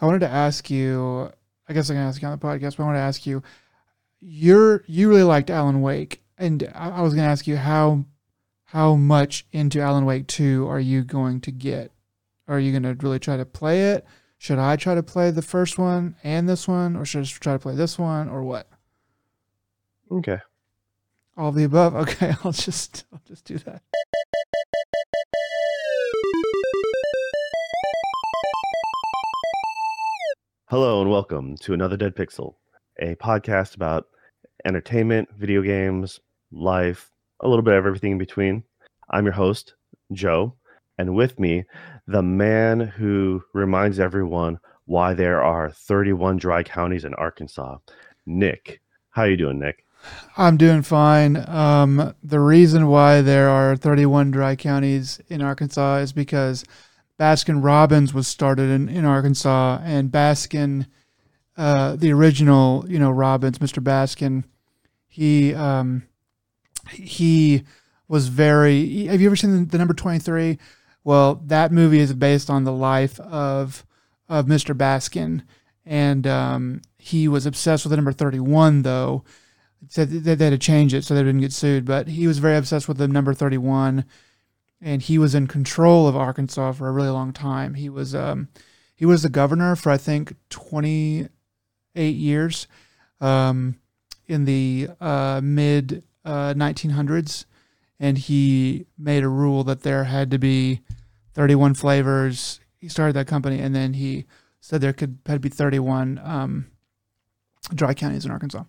I wanted to ask you. I guess I'm gonna ask you on the podcast, but I want to ask you. You're you really liked Alan Wake, and I, I was gonna ask you how how much into Alan Wake two are you going to get? Are you gonna really try to play it? Should I try to play the first one and this one, or should I just try to play this one, or what? Okay. All of the above. Okay, I'll just I'll just do that. Hello and welcome to another Dead Pixel, a podcast about entertainment, video games, life, a little bit of everything in between. I'm your host, Joe, and with me, the man who reminds everyone why there are 31 dry counties in Arkansas, Nick. How you doing, Nick? I'm doing fine. Um, the reason why there are 31 dry counties in Arkansas is because Baskin Robbins was started in, in Arkansas, and Baskin, uh, the original, you know, Robbins, Mr. Baskin, he um, he was very. Have you ever seen the, the number 23? Well, that movie is based on the life of of Mr. Baskin, and um, he was obsessed with the number 31, though said they had to change it so they didn't get sued. But he was very obsessed with the number 31, and he was in control of Arkansas for a really long time. He was um, he was the governor for I think 28 years um, in the uh, mid uh, 1900s, and he made a rule that there had to be 31 flavors. He started that company, and then he said there could had to be 31 um, dry counties in Arkansas.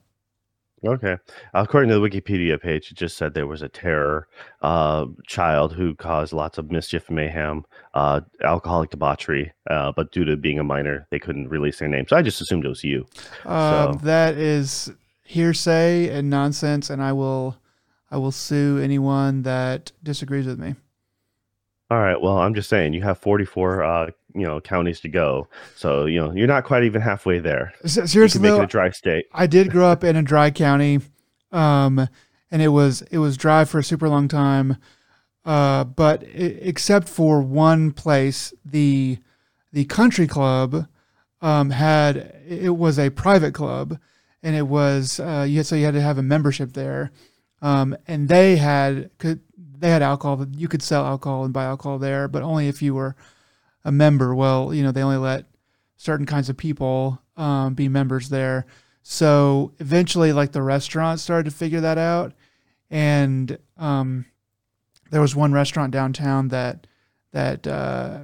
Okay. According to the Wikipedia page, it just said there was a terror uh, child who caused lots of mischief and mayhem, uh, alcoholic debauchery, uh, but due to being a minor, they couldn't release their name. So I just assumed it was you. Um, So- That is hearsay and nonsense, and I will I will sue anyone that disagrees with me. All right. Well, I'm just saying you have 44, uh, you know, counties to go. So you know you're not quite even halfway there. Seriously, make though, it a dry state. I did grow up in a dry county, um, and it was it was dry for a super long time. Uh, but i except for one place, the the country club um, had it was a private club, and it was uh, you had, so you had to have a membership there, um, and they had could they had alcohol. You could sell alcohol and buy alcohol there, but only if you were a member. Well, you know they only let certain kinds of people um, be members there. So eventually, like the restaurant started to figure that out, and um, there was one restaurant downtown that that uh,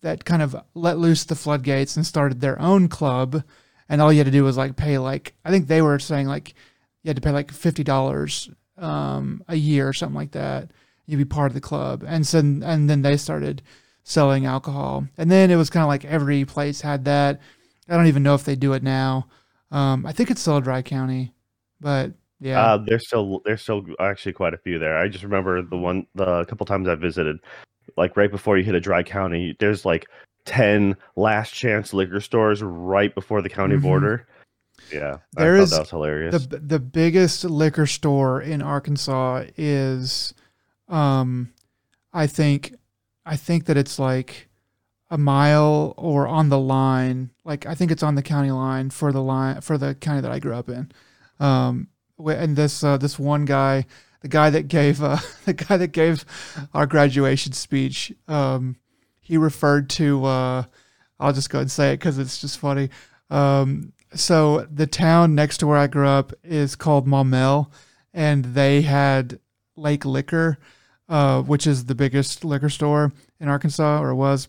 that kind of let loose the floodgates and started their own club, and all you had to do was like pay like I think they were saying like you had to pay like fifty dollars um, a year or something like that. You'd be part of the club, and so and then they started selling alcohol, and then it was kind of like every place had that. I don't even know if they do it now. Um, I think it's still a dry county, but yeah. Uh, there's still there's still actually quite a few there. I just remember the one the couple times I visited, like right before you hit a dry county, there's like ten last chance liquor stores right before the county Mhm. border. Yeah, There I is that was hilarious. the the biggest liquor store in Arkansas is, um, I think, I think that it's like a mile or on the line. Like I think it's on the county line for the line for the county that I grew up in. Um, and this uh, this one guy, the guy that gave uh, the guy that gave our graduation speech, um, he referred to. Uh, I'll just go and say it because it's just funny. Um, so the town next to where I grew up is called Maumelle, and they had Lake Liquor, uh, which is the biggest liquor store in Arkansas, or was.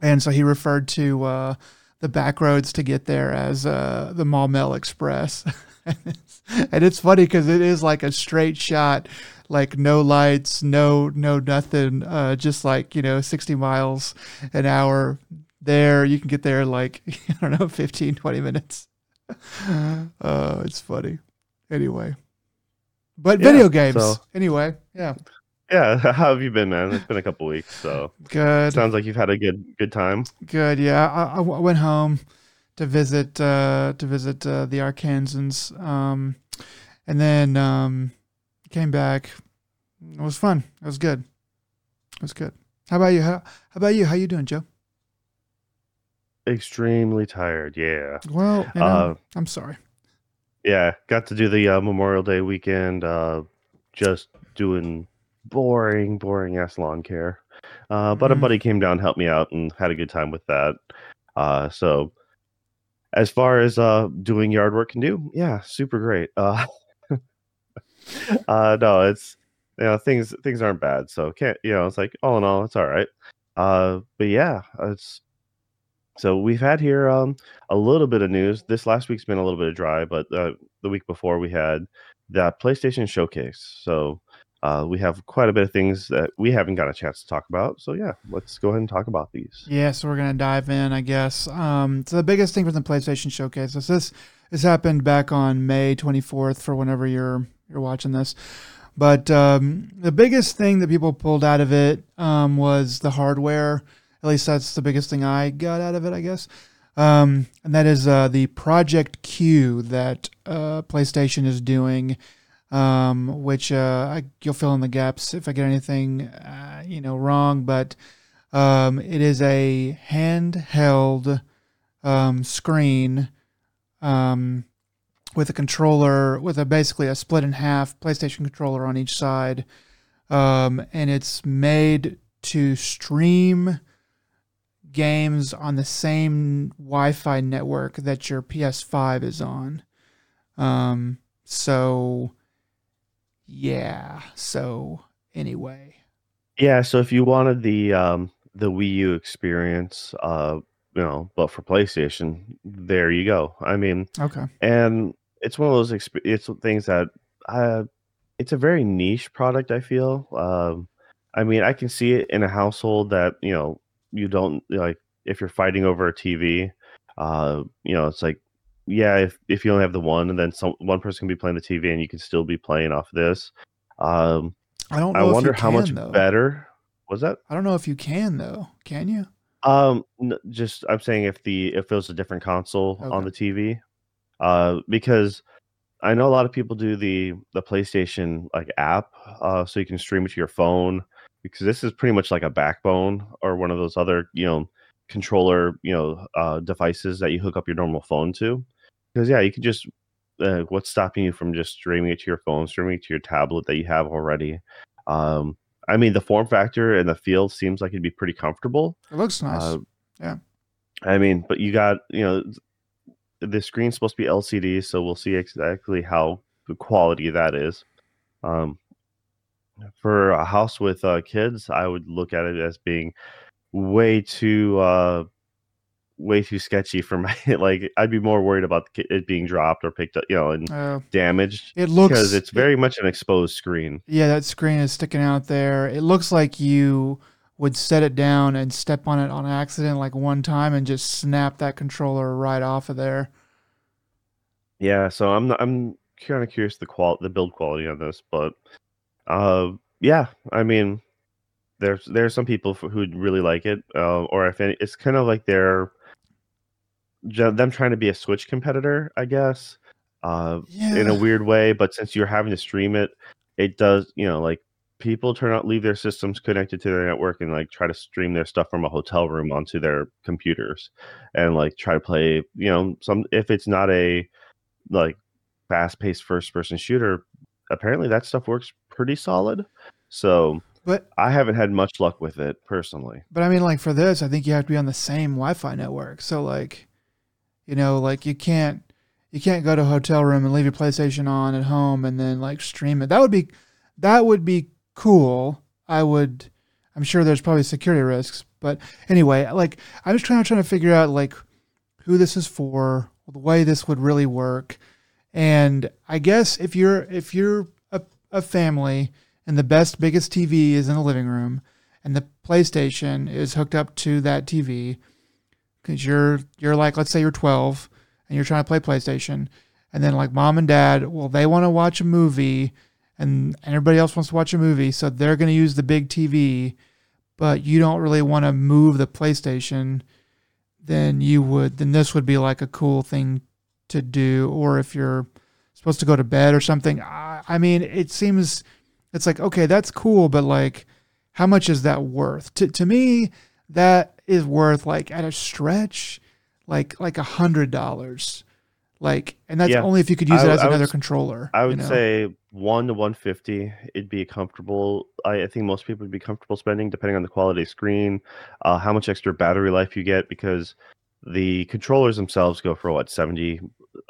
And so he referred to uh, the back roads to get there as uh, the Maumelle Express. and, it's, and it's funny because it is like a straight shot, like no lights, no no nothing, uh, just like you know, sixty miles an hour there. You can get there in like I don't know, 15, 20 minutes. uh, it's funny. Anyway, but Yeah, video games. so- Anyway, yeah, yeah, how have you been, man? It's been a couple weeks, so good. sounds like you've had a good good time. Good. Yeah, I went home to visit uh, to visit uh, the Arkansans, um, and then um, came back. It was fun. It was good. It was good. How about you? How, how about you? How you doing, Joe? Extremely tired. Yeah. Well, you know, Uh, I'm sorry. yeah. Got to do the uh, Memorial Day weekend. Uh, just doing boring, boring ass lawn care. Uh, but a Mhm. buddy came down, helped me out, and had a good time with that. Uh, so as far as uh doing yard work can do, yeah, super great. Uh, uh no, it's you know things things aren't bad, so can't you know it's like all in all it's all right. Uh, but yeah, it's so we've had here um a little bit of news. This last week's been a little bit of dry, but uh, the week before we had the PlayStation Showcase. So uh, we have quite a bit of things that we haven't got a chance to talk about. So yeah, let's go ahead and talk about these. Yeah, so we're gonna dive in, I guess. Um, so the biggest thing from the PlayStation Showcase is this. This happened back on May 24th for whenever you're you're watching this. But um, the biggest thing that people pulled out of it um, was the hardware. At least that's the biggest thing I got out of it, I guess. Um, and that is uh, the Project Q that uh, PlayStation is doing, um, which uh, I, you'll fill in the gaps if I get anything, uh, you know, wrong. But um, it is a handheld um, screen um, with a controller, with a basically a split in half PlayStation controller on each side, um, and it's made to stream games on the same Wi-Fi network that your PS5 is on. Um, so yeah. So anyway, Yeah, so if you wanted the um the Wii U experience, uh, you know, but for PlayStation, there you go. I mean, okay. and it's one of those exp- it's things that uh it's a very niche product, I feel. Um I mean, I can see it in a household that, you know, you don't like if you're fighting over a TV, uh, you know, it's like yeah, if if you only have the one and then some one person can be playing the TV and you can still be playing off this. Um I don't I wonder how can, much though. better was that? I don't know if you can though. Can you? Um, n- just I'm saying if the if it was a different console on the TV, uh, because I know a lot of people do the the PlayStation like app, uh, so you can stream it to your phone. Because this is pretty much like a backbone or one of those other you know controller you know uh, devices that you hook up your normal phone to. Because yeah, you can just uh, what's stopping you from just streaming it to your phone, streaming it to your tablet that you have already. Um, I mean, the form factor and the feel seems like it'd be pretty comfortable. It looks nice. Uh, Yeah. I mean, but you got you know the screen's supposed to be LCD, so we'll see exactly how the quality that is. Um, for a house with uh, kids, I would look at it as being way too uh, way too sketchy for my like. I'd be more worried about it being dropped or picked up, you know, and Uh, damaged it looks because it's very much an exposed screen. Yeah, that screen is sticking out there. It looks like you would set it down and step on it on accident like one time and just snap that controller right off of there. Yeah, so I'm I'm kind of curious the qual the build quality on this, but uh, yeah, I mean, there's there's some people who would really like it, uh, or if any, it's kind of like they're them trying to be a Switch competitor, I guess, uh, in a weird way. But since you're having to stream it, it does, you know, like people turn out leave their systems connected to their network and like try to stream their stuff from a hotel room onto their computers, and like try to play, you know, some if it's not a like fast-paced first-person shooter, apparently that stuff works pretty solid. So But I haven't had much luck with it personally. but I mean like for this, I think you have to be on the same Wi-Fi network. So like you know, like you can't you can't go to a hotel room and leave your PlayStation on at home and then like stream it. That would be that would be cool. I would I'm sure there's probably security risks, but anyway, like I'm just trying trying to figure out like who this is for, the way this would really work. And I guess if you're if you're a, a family and the best biggest TV is in the living room and the PlayStation is hooked up to that TV cuz you're you're like let's say you're 12 and you're trying to play PlayStation and then like mom and dad, well they want to watch a movie and everybody else wants to watch a movie, so they're going to use the big TV, but you don't really want to move the PlayStation then you would then this would be like a cool thing to do or if you're supposed to go to bed or something i, I mean it seems it's like okay that's cool but like how much is that worth to, to me that is worth like at a stretch like like a hundred dollars. Like, and that's Yeah. only if you could use I it as I another s- controller. I you would know? say one to one fifty. It'd be comfortable. I, I think most people would be comfortable spending, depending on the quality screen, uh, how much extra battery life you get, because the controllers themselves go for what seventy,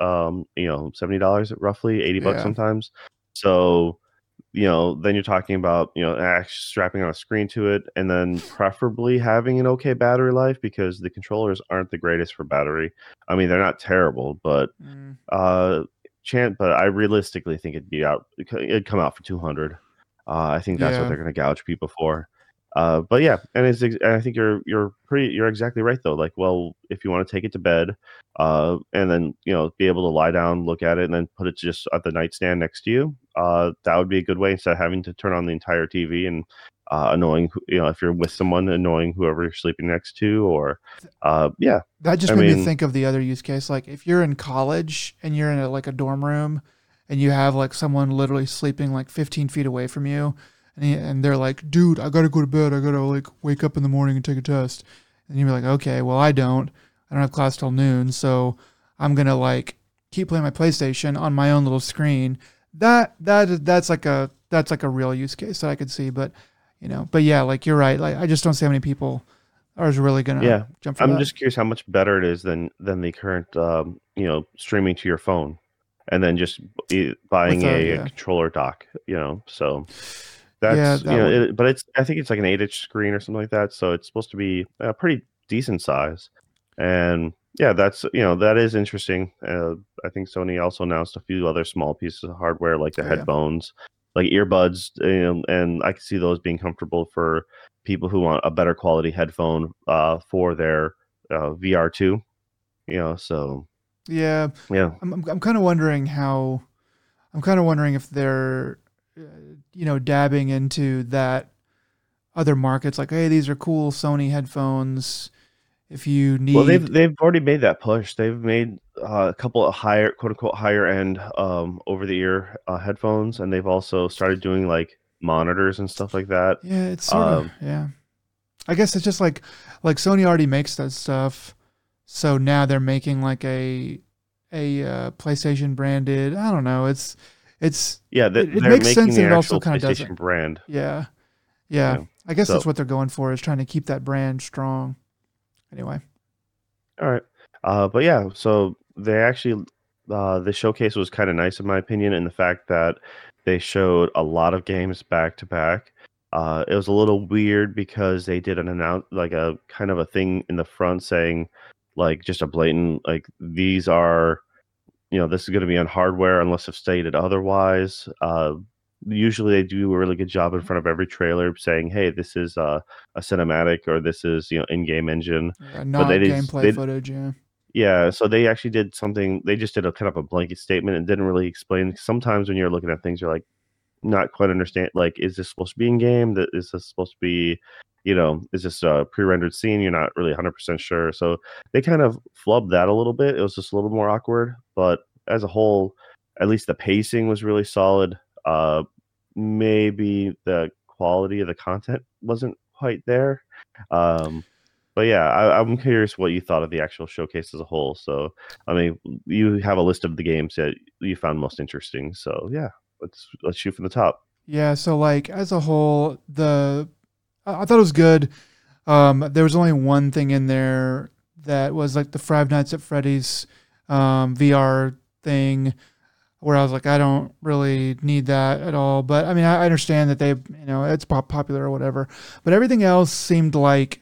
um, you know, seventy dollars roughly, eighty bucks Yeah. sometimes. So, you know, then you're talking about you know actually strapping on a screen to it, and then preferably having an okay battery life because the controllers aren't the greatest for battery. I mean, they're not terrible, but Mm, uh, chant, but I realistically think it'd be out. It'd come out for two hundred. Uh, I think that's Yeah. what they're going to gouge people for. Uh, but yeah, and it's. And I think you're you're pretty. You're exactly right though. Like, well, if you want to take it to bed, uh, and then you know be able to lie down, look at it, and then put it just at the nightstand next to you, uh, that would be a good way instead of having to turn on the entire TV and uh, annoying. You know, if you're with someone, annoying whoever you're sleeping next to, or uh, yeah, that just I made me think of the other use case. Like, if you're in college and you're in a, like a dorm room, and you have like someone literally sleeping like 15 feet away from you, and he, and they're like, "Dude, I gotta go to bed. I gotta like wake up in the morning and take a test," and you're like, "Okay, well, I don't. I don't have class till noon, so I'm gonna like keep playing my PlayStation on my own little screen." That that that's like a that's like a real use case that I could see, but you know, but yeah, like you're right. Like I just don't see how many people are really gonna Yeah, jump for I'm that. just curious how much better it is than than the current, um, you know, streaming to your phone, and then just buying With a- a, yeah. controller dock. You know, so Yeah, that's that you know, would- it, but it's I think it's like an eight inch screen or something like that, so it's supposed to be a pretty decent size, and yeah, that's you know that is interesting. Uh, I think Sony also announced a few other small pieces of hardware like the Oh, yeah. headphones, like earbuds, you know, and I can see those being comfortable for people who want a better quality headphone uh, for their uh, VR two. You know, so yeah, yeah, I'm I'm, I'm kind of wondering how I'm kind of wondering if they're uh, you know dabbing into that other markets like hey these are cool Sony headphones if you need well they've they've already made that push. They've made uh, a couple of higher quote unquote higher end um, over the ear uh, headphones, and they've also started doing like monitors and stuff like that. yeah it's sort of um, yeah I guess it's just like like Sony already makes that stuff so now they're making like a a uh, PlayStation branded I don't know it's it's Yeah, they, It- it makes sense and it also kinda PlayStation doesn't. brand. Yeah. Yeah. Yeah. I guess that's what they're going for is trying to keep that brand strong. Anyway. All right. Uh, but yeah, so they actually uh, the showcase was kind of nice in my opinion in the fact that they showed a lot of games back to back. Uh, it was a little weird because they did an announce like a kind of a thing in the front saying like just a blatant like these are you know this is going to be on hardware unless if stated otherwise. Uh, usually they do a really good job in front of every trailer saying hey this is uh, a cinematic or this is you know in-game engine Yeah, not they did- gameplay they- footage, yeah. yeah, so they actually did something. They just did a kind of a blanket statement and didn't really explain. Sometimes when you're looking at things, you're like, not quite understand. Like, is this supposed to be in game? That is this supposed to be, you know, is this a pre-rendered scene? You're not really 100 percent sure. So they kind of flubbed that a little bit. It was just a little more awkward, but as a whole, at least the pacing was really solid. Uh, maybe the quality of the content wasn't quite there. Um, but yeah, I, I'm curious what you thought of the actual showcase as a whole. So, I mean, you have a list of the games that you found most interesting. So, yeah, let's let's shoot from the top. Yeah, so like as a whole, the I thought it was good. Um, there was only one thing in there that was like the Five Nights at Freddy's um, VR thing, where I was like, I don't really need that at all. But I mean, I understand that they, you know, it's pop popular or whatever. But everything else seemed like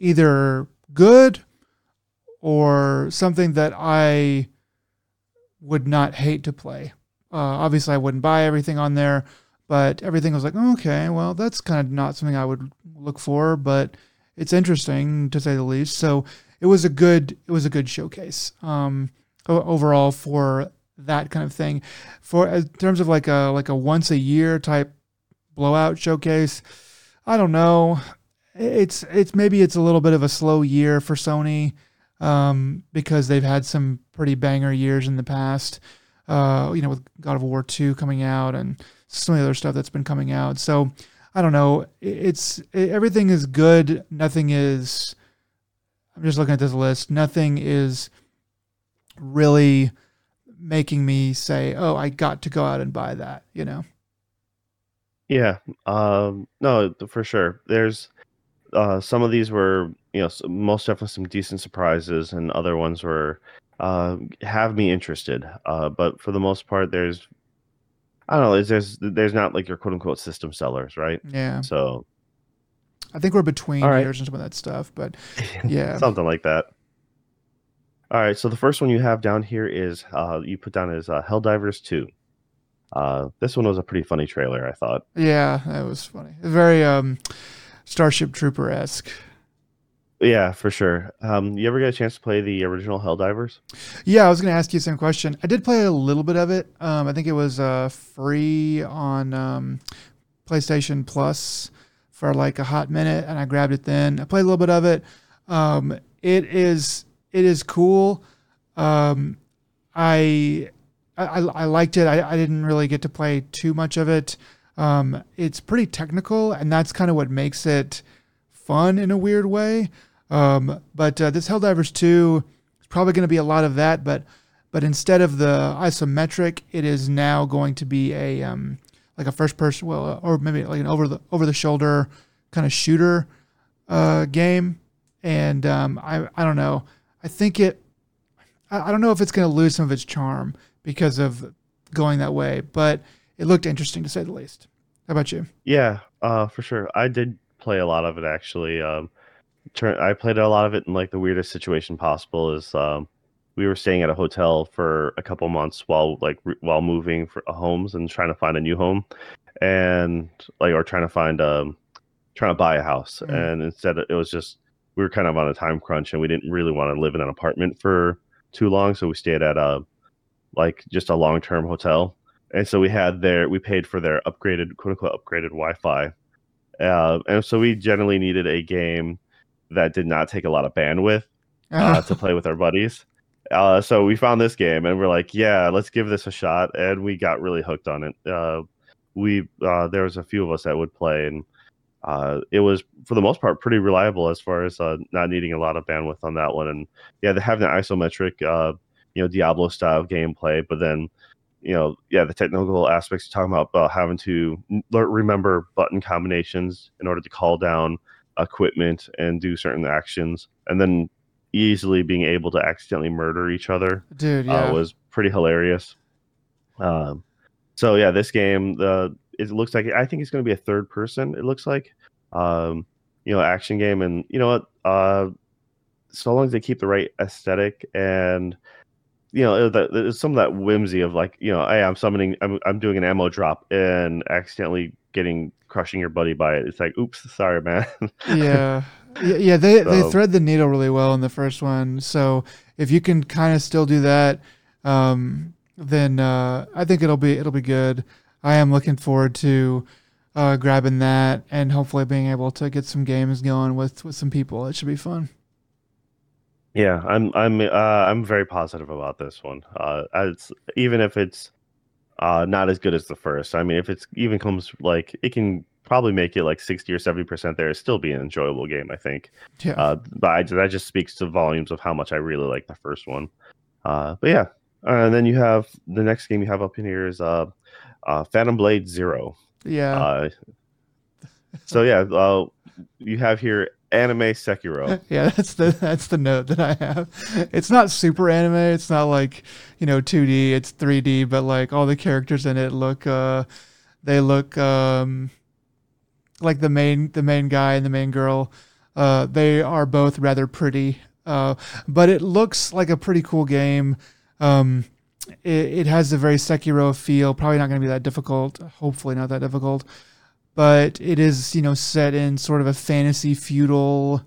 either good or something that I would not hate to play. Uh, obviously, I wouldn't buy everything on there, but everything was like, "Oh, okay, well, that's kind of not something I would look for, but it's interesting to say the least. So it was a good, it was a good showcase um, overall for that kind of thing. For in terms of like a like a once a year type blowout showcase, I don't know. It's it's maybe it's a little bit of a slow year for Sony um, because they've had some pretty banger years in the past. Uh, you know, with God of War two coming out and some of the other stuff that's been coming out. So I don't know. It's it, everything is good. Nothing is I'm just looking at this list. Nothing is really making me say, "Oh, I got to go out and buy that." You know. Yeah. Um, no, for sure. There's uh, some of these were, you know, most definitely some decent surprises, and other ones were uh, have me interested. Uh, but for the most part, there's I don't know. There's there's not like your quote unquote system sellers, right? Yeah. So I think we're between right. years and some of that stuff, but Yeah. something like that. All right. So the first one you have down here is uh, you put down is uh, Helldivers Two. Uh, this one was a pretty funny trailer, I thought. yeah, that was funny. Very um, Starship Trooper esque. Yeah, for sure. Um, you ever get a chance to play the original Helldivers? Yeah, I was going to ask you the same question. I did play a little bit of it. Um, I think it was uh, free on um, PlayStation Plus for like a hot minute, and I grabbed it then. I played a little bit of it. Um, it is it is cool. Um, I, I I liked it. I, I didn't really get to play too much of it. Um, it's pretty technical, and that's kind of what makes it fun in a weird way. Um, but uh, this Helldivers 2 is probably going to be a lot of that, but but instead of the isometric, it is now going to be a um, like a first person, well, or maybe like an over the over the shoulder kind of shooter uh, game. And um, I I don't know. I think it. I, I don't know if it's going to lose some of its charm because of going that way, but it looked interesting to say the least. How about you? Yeah, uh, for sure. I did play a lot of it actually. Um, turn, I played a lot of it in like the weirdest situation possible. Is um, we were staying at a hotel for a couple months while like re- while moving for uh, homes and trying to find a new home, and like or trying to find um, trying to buy a house. Mm. And instead, it was just we were kind of on a time crunch and we didn't really want to live in an apartment for too long, so we stayed at a like just a long term hotel. And so we had their we paid for their upgraded quote unquote upgraded Wi-Fi uh, and so we generally needed a game that did not take a lot of bandwidth uh, to play with our buddies. Uh, so we found this game and we're like, yeah, let's give this a shot. And we got really hooked on it. Uh, we uh, there was a few of us that would play, and uh, it was for the most part pretty reliable as far as uh, not needing a lot of bandwidth on that one. And yeah, they have the isometric, uh, you know, Diablo style gameplay, but then you know, yeah, the technical aspects you're talking about, about having to remember button combinations in order to call down equipment and do certain actions, and then easily being able to accidentally murder each other Dude, yeah. uh, was pretty hilarious. Um, so yeah, this game, the it looks like I think it's going to be a third person. It looks like, um, you know, action game, and you know what? Uh, so long as they keep the right aesthetic and you know the, the, some of that whimsy of like you know hey i'm summoning I'm, I'm doing an ammo drop and accidentally getting crushing your buddy by it. It's like oops sorry man. Yeah. Yeah they they thread the needle really well in the first one. So if you can kind of still do that um then uh i think it'll be it'll be good. I am looking forward to uh grabbing that and hopefully being able to get some games going with with some people. It should be fun. Yeah, I'm I'm uh, I'm very positive about this one. Uh, it's even if it's uh, not as good as the first. I mean, if it's even comes like it can probably make it like sixty or seventy percent there, it'd still be an enjoyable game. I think. yeah Uh, but I, that just speaks to volumes of how much I really like the first one. Uh, but yeah, uh, and then you have the next game you have up in here is uh, uh, Phantom Blade Zero. yeah Uh, so yeah, uh, you have here anime Sekiro. yeah that's the that's the note that i have. It's not super anime. It's not like you know 2d it's 3d but like all the characters in it look uh they look um like the main the main guy and the main girl uh they are both rather pretty uh but it looks like a pretty cool game. Um it, it has a very sekiro feel probably not going to be that difficult hopefully not that difficult but it is you know set in sort of a fantasy feudal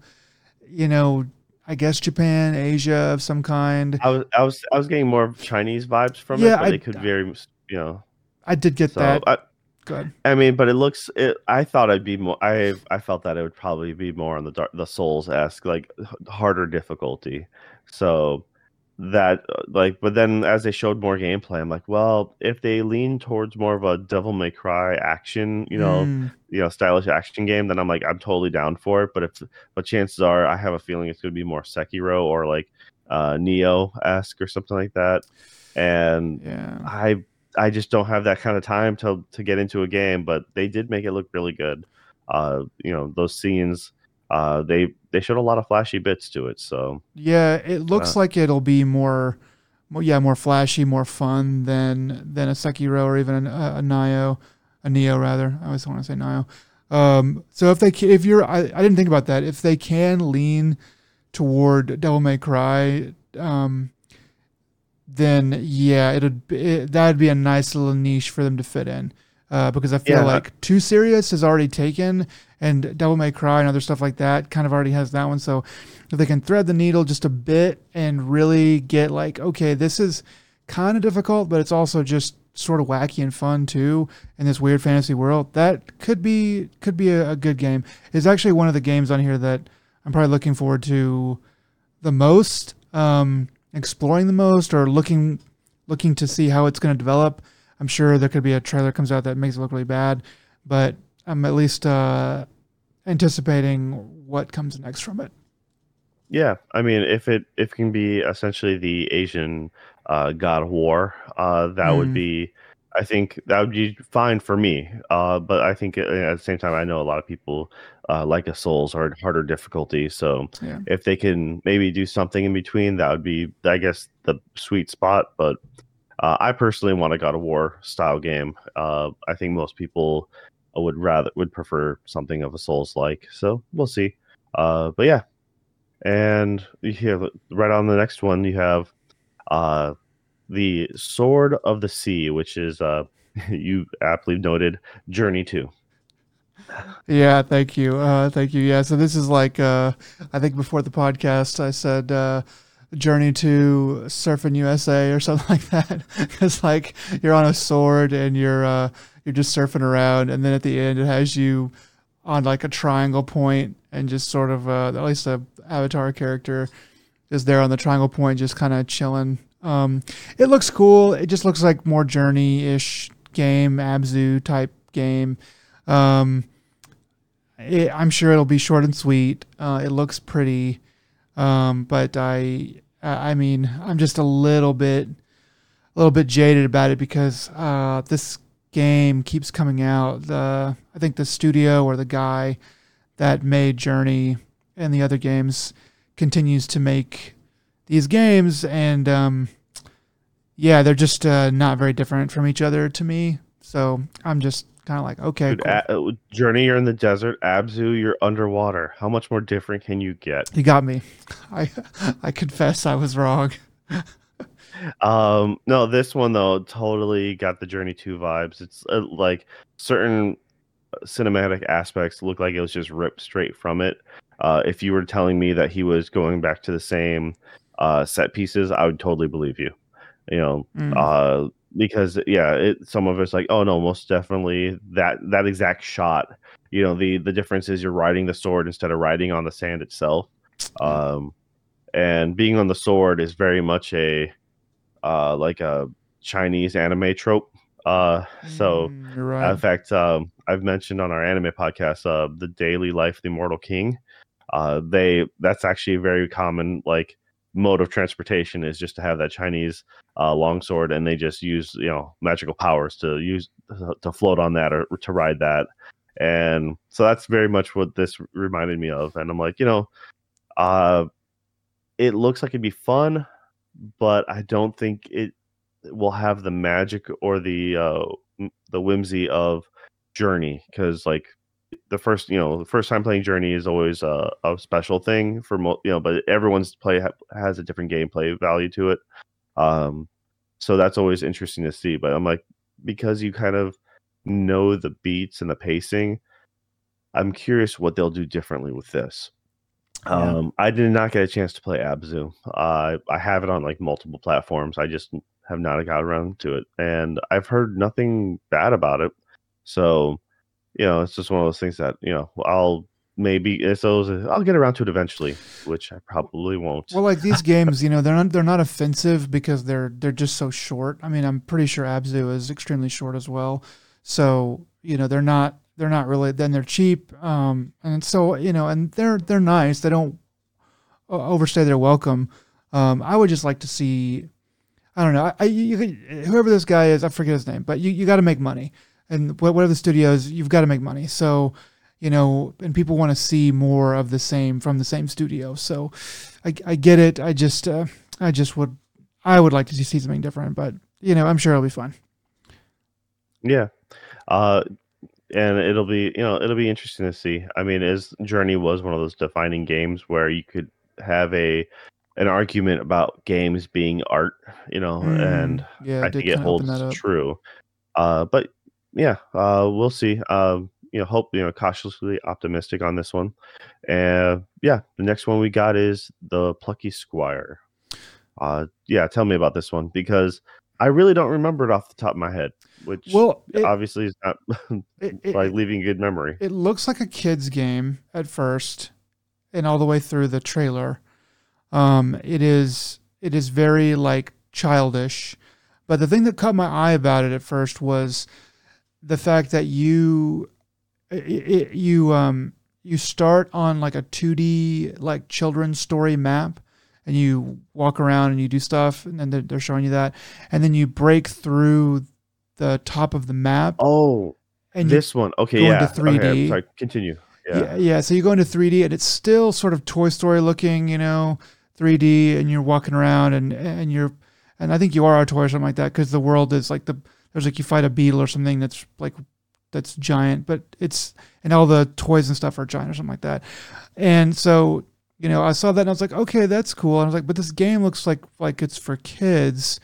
you know i guess japan asia of some kind I was I was I was getting more Chinese vibes from Yeah, it, but I- it could very you know. i did get So that I, good I mean, but it looks. It, I thought I'd be more. I I felt that it would probably be more on the dark, the Souls esque, like harder difficulty. So that uh, like but then as they showed more gameplay i'm like well if they lean towards more of a devil may cry action you know Mm, you know stylish action game then i'm like i'm totally down for it. But if but chances are i have a feeling it's going to be more sekiro or like uh neo-esque or something like that. And yeah. i i just don't have that kind of time to to get into a game but they did make it look really good. Uh you know those scenes uh they they showed a lot of flashy bits to it so Yeah, it looks Uh, like it'll be more, more, yeah, more flashy, more fun than than a Sekiro or even a, a Nio, a Neo rather. I always want to say Nio. Um, so if they if you're, I, I didn't think about that. If they can lean toward Devil May Cry, um, then yeah, it'd be- it, that'd be a nice little niche for them to fit in. Uh, because I feel Yeah. like Too Serious is already taken, and Devil May Cry and other stuff like that kind of already has that one. So if they can thread the needle just a bit and really get like, okay, this is kind of difficult, but it's also just sort of wacky and fun too in this weird fantasy world. That could be could be a, a good game. It's actually one of the games on here that I'm probably looking forward to the most, um, exploring the most, or looking looking to see how it's going to develop. I'm sure there could be a trailer comes out that makes it look really bad, but I'm at least uh, anticipating what comes next from it. Yeah, I mean, if it if it can be essentially the Asian uh, God of War, uh, that would Mm. be, I think that would be fine for me. Uh, but I think uh, at the same time, I know a lot of people uh, like a Souls or harder difficulty. So Yeah. if they can maybe do something in between, that would be, I guess, the sweet spot. But uh, I personally want a God of War style game. Uh, I think most people would rather would prefer something of a Souls like. So we'll see. Uh, but yeah, and you here, right on the next one, you have uh, the Sword of the Sea, which is uh, you aptly noted Journey Two. Yeah, thank you. Uh, thank you. Yeah, so this is like uh, I think before the podcast I said uh, journey to Surfing USA or something like that. Because like you're on a sword and you're uh, you're just surfing around, and then at the end it has you on like a triangle point and just sort of uh, at least a avatar character is there on the triangle point, just kind of chilling. Um, it looks cool. It just looks like more journey ish game, Abzu type game. Um, it, I'm sure it'll be short and sweet. Uh, it looks pretty, um, but I, I mean, I'm just a little bit, a little bit jaded about it because uh, this game keeps coming out. The I think the studio or the guy that made Journey and the other games continues to make these games, and um, yeah, they're just uh, not very different from each other to me. So I'm just kind of like, okay, Dude, cool. A- uh, Journey, you're in the desert. Abzu, you're underwater. How much more different can you get? You got me. I I confess I was wrong. Um, no, this one though totally got the Journey Two vibes. It's uh, like certain cinematic aspects look like it was just ripped straight from it. Uh, if you were telling me that he was going back to the same uh, set pieces, I would totally believe you. You know, Mm. uh, because yeah, it, some of it's like, oh no, most definitely that that exact shot. You know, the the difference is you're riding the sword instead of riding on the sand itself. Um, and being on the sword is very much a uh, like a Chinese anime trope. Uh, so Mm, right. in fact, um, I've mentioned on our anime podcast, uh, the Daily Life of the Immortal King. Uh, they that's actually a very common like mode of transportation is just to have that Chinese uh, longsword, and they just use you know magical powers to use to float on that or to ride that, and so that's very much what this reminded me of. And I'm like, you know, uh, it looks like it'd be fun, but I don't think it will have the magic or the uh, the whimsy of Journey because like the first you know the first time playing Journey is always a, a special thing for mo- you know but everyone's play ha- has a different gameplay value to it um so that's always interesting to see but I'm like because you kind of know the beats and the pacing I'm curious what they'll do differently with this Yeah. um, I did not get a chance to play Abzu. Uh, I have it on like multiple platforms. I just have not got around to it, and I've heard nothing bad about it. So, you know, it's just one of those things that you know I'll maybe so I'll get around to it eventually, which I probably won't. Well, like these games, you know, they're not they're not offensive because they're they're just so short. I mean, I'm pretty sure Abzu is extremely short as well. So you know, they're not they're not really. Then they're cheap, um, and so you know, and they're they're nice. They don't overstay their welcome. Um, I would just like to see. I don't know. I, you, whoever this guy is, I forget his name, but you, you got to make money, and whatever the studio is, you've got to make money. So you know, and people want to see more of the same from the same studio. So I, I get it. I just, uh, I just would, I would like to see something different, but you know, I'm sure it'll be fun. Yeah. Uh, and it'll be, you know, it'll be interesting to see. I mean, as Journey was one of those defining games where you could have a, an argument about games being art, you know, mm, and yeah, I think it holds true. Uh, but yeah, uh, we'll see. Um, you know hope you know cautiously optimistic on this one. And yeah the next one we got is the plucky squire. Uh yeah tell me about this one because i really don't remember it off the top of my head which well it, obviously is not it, it, like leaving good memory. It looks like a kid's game at first and all the way through the trailer. Um it is it is very like childish. But the thing that caught my eye about it at first was the fact that you it, you um you start on like a 2D like children's story map and you walk around and you do stuff and then they're, they're showing you that and then you break through the top of the map. Oh, and this one. Okay, yeah. Into 3D. Okay, sorry, continue. Yeah. yeah, yeah. So you go into 3D and it's still sort of Toy Story looking, you know, 3D, and you're walking around and and you're and I think you are a toy or something like that because the world is like the there's like you fight a beetle or something that's like that's giant, but it's and all the toys and stuff are giant or something like that. And so, you know, I saw that and I was like, okay, that's cool. And I was like, but this game looks like like it's for kids,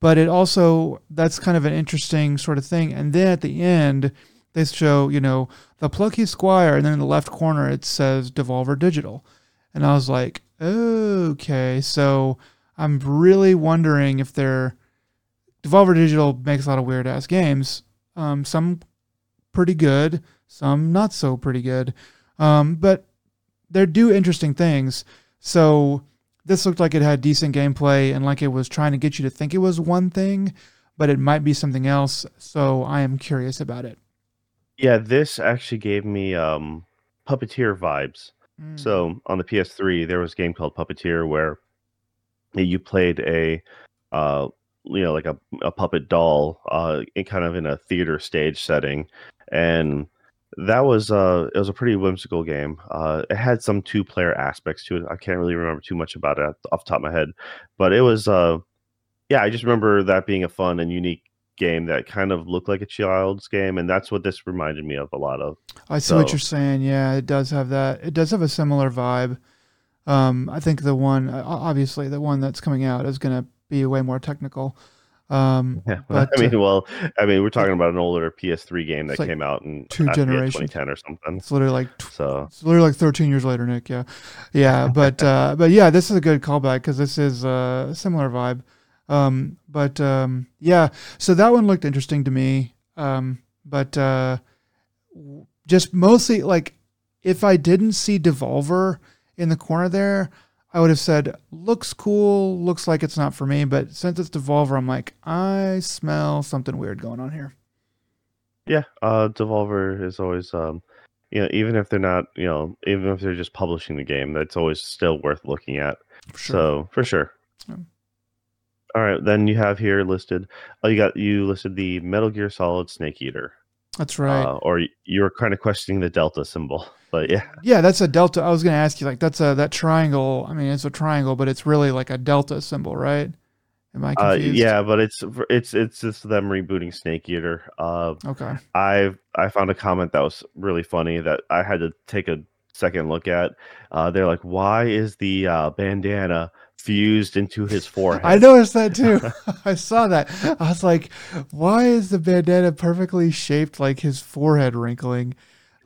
but it also that's kind of an interesting sort of thing. And then at the end, they show, you know, the Plucky Squire, and then in the left corner it says Devolver Digital. And I was like, okay, so I'm really wondering if they're Devolver Digital makes a lot of weird ass games. Um, some pretty good, some not so pretty good. Um, but they do interesting things. So this looked like it had decent gameplay and like it was trying to get you to think it was one thing, but it might be something else. So I am curious about it. Yeah, this actually gave me um, Puppeteer vibes. Mm. So on the PS3, there was a game called Puppeteer where you played a uh, you know like a, a puppet doll uh, in kind of in a theater stage setting and that was uh it was a pretty whimsical game. Uh, it had some two player aspects to it. I can't really remember too much about it off the top of my head, but it was uh yeah, I just remember that being a fun and unique game that kind of looked like a child's game, and that's what this reminded me of a lot of. I see so, what you're saying. Yeah, it does have that. It does have a similar vibe. Um, I think the one, obviously, the one that's coming out is going to be way more technical. Um, yeah, but, I mean, uh, well, I mean, we're talking about an older PS3 game that like came out in two generations, 2010 or something. It's literally like so. It's literally like 13 years later, Nick. Yeah, yeah, but uh, but yeah, this is a good callback because this is uh, a similar vibe. Um, but um, yeah, so that one looked interesting to me. Um, but uh, just mostly like if I didn't see Devolver in the corner there, I would have said, looks cool, looks like it's not for me. But since it's Devolver, I'm like, I smell something weird going on here. Yeah, uh, Devolver is always, um, you know, even if they're not, you know, even if they're just publishing the game, that's always still worth looking at. For sure. So for sure. Yeah. All right, then you have here listed. Oh, you got you listed the Metal Gear Solid Snake Eater. That's right. Uh, or you were kind of questioning the Delta symbol. But yeah, yeah, that's a delta. I was going to ask you, like, that's a that triangle. I mean, it's a triangle, but it's really like a delta symbol, right? Am I uh, confused? Uh, yeah, but it's it's it's just them rebooting Snake Eater. Uh, okay. I I found a comment that was really funny that I had to take a second look at. Uh, they're like, "Why is the uh, bandana fused into his forehead?" I noticed that too. I saw that. I was like, "Why is the bandana perfectly shaped like his forehead wrinkling?"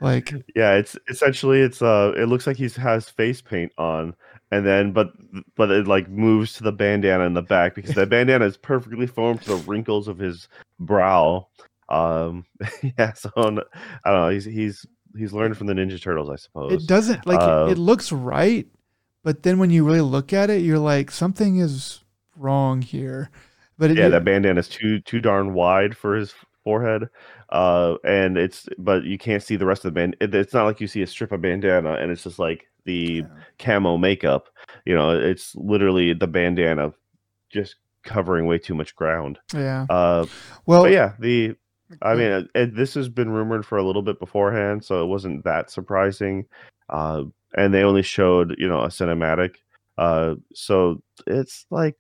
Like yeah, it's essentially it's uh it looks like he has face paint on and then but but it like moves to the bandana in the back because the bandana is perfectly formed to the wrinkles of his brow. Um yeah, so I don't know, he's he's he's learned from the Ninja Turtles, I suppose. It doesn't like Uh, it, it looks right, but then when you really look at it, you're like something is wrong here. But it, yeah, that bandana is too too darn wide for his forehead, uh, and it's but you can't see the rest of the band. It, it's not like you see a strip of bandana and it's just like the camo makeup. You know, it's literally the bandana just covering way too much ground. yeah. Uh, Well, yeah, the I mean, it, it- this has been rumored for a little bit beforehand, so it wasn't that surprising. Uh, and they only showed, you know, a cinematic. Uh, so it's like,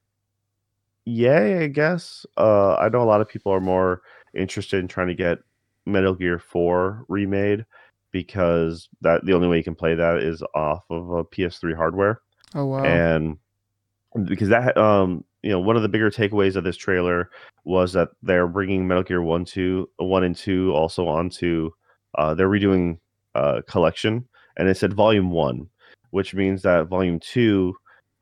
yay, I guess. Uh, I know a lot of people are more interested in trying to get Metal Gear 4 remade because that the only way you can play that is off of a PS3 hardware oh wow. and because that um you know one of the bigger takeaways of this trailer was that they're bringing Metal Gear One, Two, One and Two also onto uh, they're redoing uh, collection, and it said Volume One, which means that Volume Two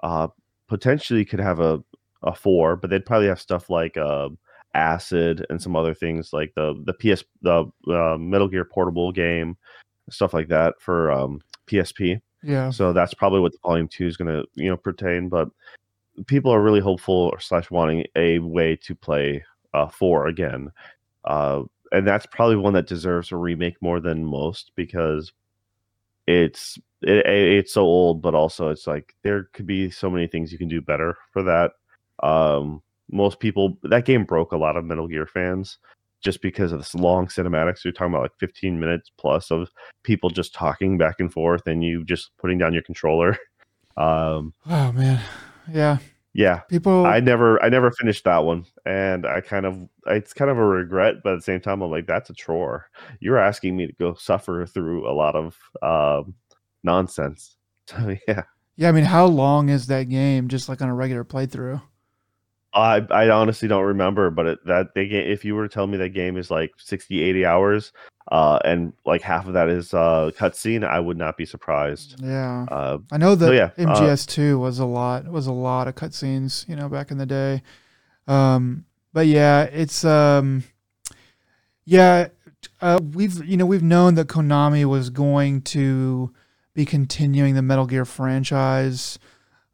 uh, potentially could have a a four, but they'd probably have stuff like uh, Acid and some other things like the the PS the uh, Metal Gear Portable game, stuff like that for um, PSP. yeah. So that's probably what the volume two is going to you know pertain. But people are really hopeful or slash wanting a way to play uh, four again, uh, and that's probably one that deserves a remake more than most because it's it, it's so old, but also it's like there could be so many things you can do better for that. Um, most people that game broke a lot of Metal Gear fans just because of this long cinematics. You're talking about like 15 minutes plus of people just talking back and forth and you just putting down your controller. Um, Oh man. Yeah. yeah, People. I never, I never finished that one, and I kind of, it's kind of a regret, but at the same time, I'm like, that's a chore. You're asking me to go suffer through a lot of um, nonsense. So yeah, yeah. I mean, how long is that game? Just like on a regular playthrough. I, I honestly don't remember, but it, that they if you were to tell me that game is like 60, 80 hours, uh, and like half of that is uh, cutscene, I would not be surprised. Yeah. Uh, I know that yeah, uh, MGS2 was a lot was a lot of cutscenes, you know, back in the day. Um, but yeah, it's um, yeah, uh, we've you know we've known that Konami was going to be continuing the Metal Gear franchise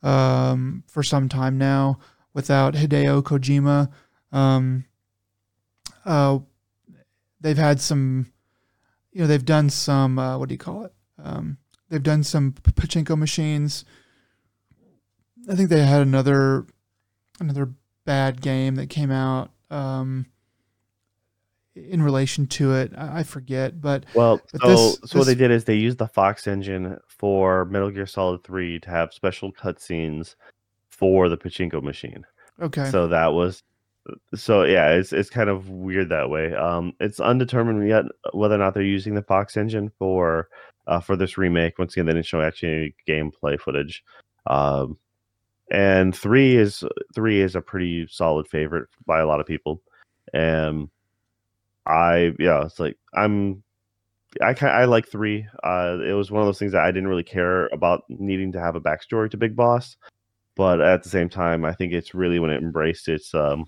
um, for some time now without Hideo Kojima. Um, uh, they've had some, you know, they've done some uh, what do you call it? Um, they've done some pachinko machines. I think they had another another bad game that came out um, in relation to it. I, I forget, but Well, But so this- so what they did is they used the Fox engine for Metal Gear Solid 3 to have special cutscenes for the pachinko machine. okay, So that was so yeah, it's it's kind of weird that way. Um it's undetermined yet whether or not they're using the Fox engine for uh for this remake. Once again, they didn't show actually any gameplay footage. Um and 3 is 3 is a pretty solid favorite by a lot of people. And I yeah, it's like I'm I I like three. Uh, it was one of those things that I didn't really care about needing to have a backstory to Big Boss, but at the same time, I think it's really when it embraced its um.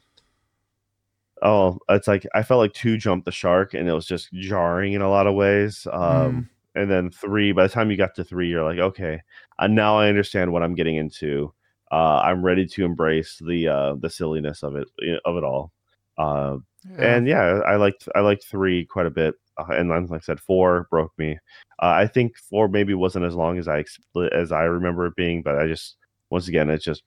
Oh, it's like I felt like two jumped the shark, and it was just jarring in a lot of ways. Um, and then three. By the time you got to three, you're like, okay, uh, now I understand what I'm getting into. Uh, I'm ready to embrace the uh, the silliness of it of it all. Uh, yeah. and yeah, I liked I liked three quite a bit, uh, and then, like I said, four broke me. Uh, I think four maybe wasn't as long as I as I remember it being, but I just once again it just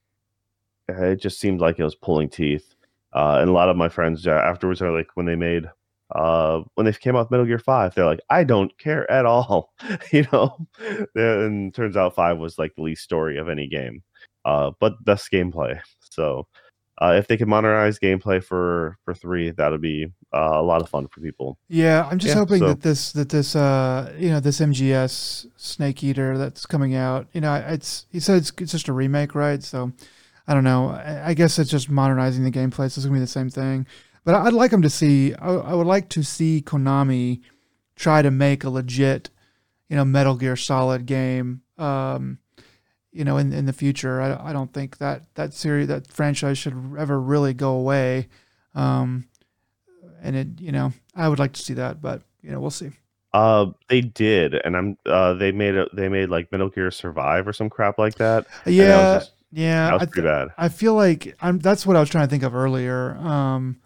it just seemed like it was pulling teeth. Uh, and a lot of my friends uh, afterwards are like when they made uh, when they came out with Metal Gear Five, they're like, I don't care at all, you know. and turns out Five was like the least story of any game, uh, but best gameplay. So uh, if they could modernize gameplay for for three, that'll be uh, a lot of fun for people. Yeah, I'm just Yeah, hoping so- that this that this uh you know this MGS Snake Eater that's coming out. You know, it's he said it's, it's just a remake, right? So I don't know. I, guess it's just modernizing the gameplay. So it's gonna be the same thing. But I'd like them to see. I, I would like to see Konami try to make a legit, you know, Metal Gear Solid game. Um, you know, in in the future, I, I don't think that that series that franchise should ever really go away. Um, and it, you know, I would like to see that, but you know, we'll see. Uh, they did, and I'm uh, they made a they made like Metal Gear Survive or some crap like that. and that was Yeah, yeah. that was I, pretty bad. I feel like I'm. That's what I was trying to think of earlier. Um,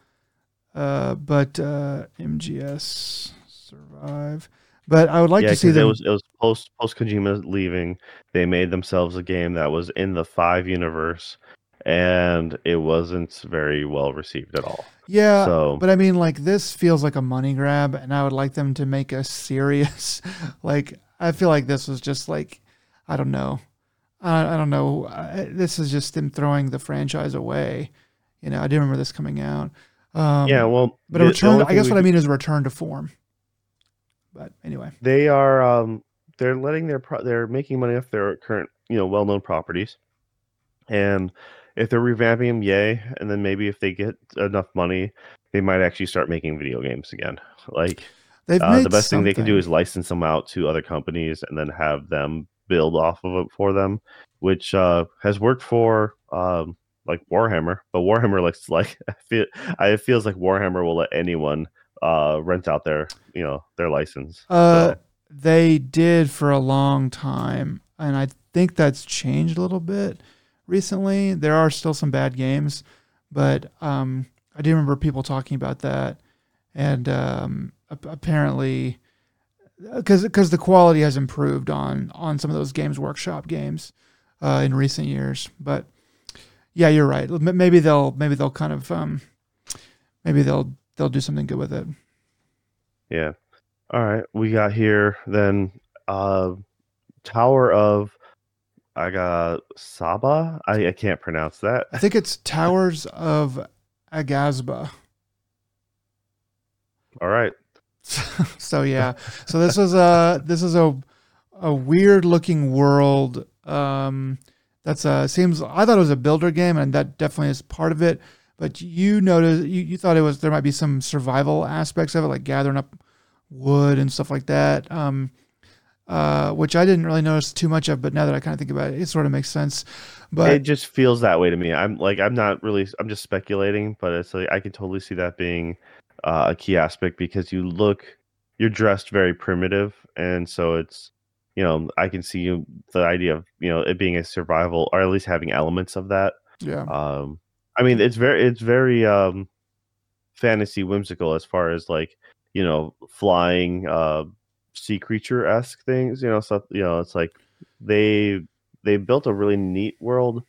uh, but uh, MGS survive. But I would like yeah, to see them. it was it was post post Kojima leaving. They made themselves a game that was in the five universe, and it wasn't very well received at all. yeah, so but I mean, like this feels like a money grab, and I would like them to make a serious. like I feel like this was just like, I don't know, I, I don't know. I, this is just them throwing the franchise away. You know, I do remember this coming out. Um, yeah, well, but a return. I guess what I mean is a return to form. But anyway, they are um they're letting their pro- they're making money off their current you know well known properties, and if they're revamping them, yay! And then maybe if they get enough money, they might actually start making video games again. Like uh, the best thing they can do is license them out to other companies and then have them build off of it for them, which uh, has worked for um, like Warhammer. But Warhammer likes like I feel it feels like Warhammer will let anyone uh, rent out their you know their license. Uh, So, they did for a long time, and I think that's changed a little bit recently. There are still some bad games, but um, I do remember people talking about that, and um, ap- apparently, because because the quality has improved on on some of those Games Workshop games uh, in recent years. But yeah, you're right. Maybe they'll maybe they'll kind of um, maybe they'll they'll do something good with it. yeah. All right, we got here then uh, Tower of I got Saba. I, I can't pronounce that. I think it's Towers of Aghasba. All right. so yeah, so this is a this is a a weird looking world. Um, that's a seems. I thought it was a builder game, and that definitely is part of it. But you noticed you, you thought it was there might be some survival aspects of it, like gathering up wood and stuff like that. Um, uh, which I didn't really notice too much of, but now that I kind of think about it, it sort of makes sense. But it just feels that way to me. I'm like I'm not really I'm just speculating, but it's like I can totally see that being uh, a key aspect because you look you're dressed very primitive and so it's you know I can see you the idea of you know it being a survival or at least having elements of that. yeah, Um I mean it's very it's very um fantasy whimsical as far as like you know flying uh sea creature esque things, you know, stuff you know, it's like they they built a really neat world.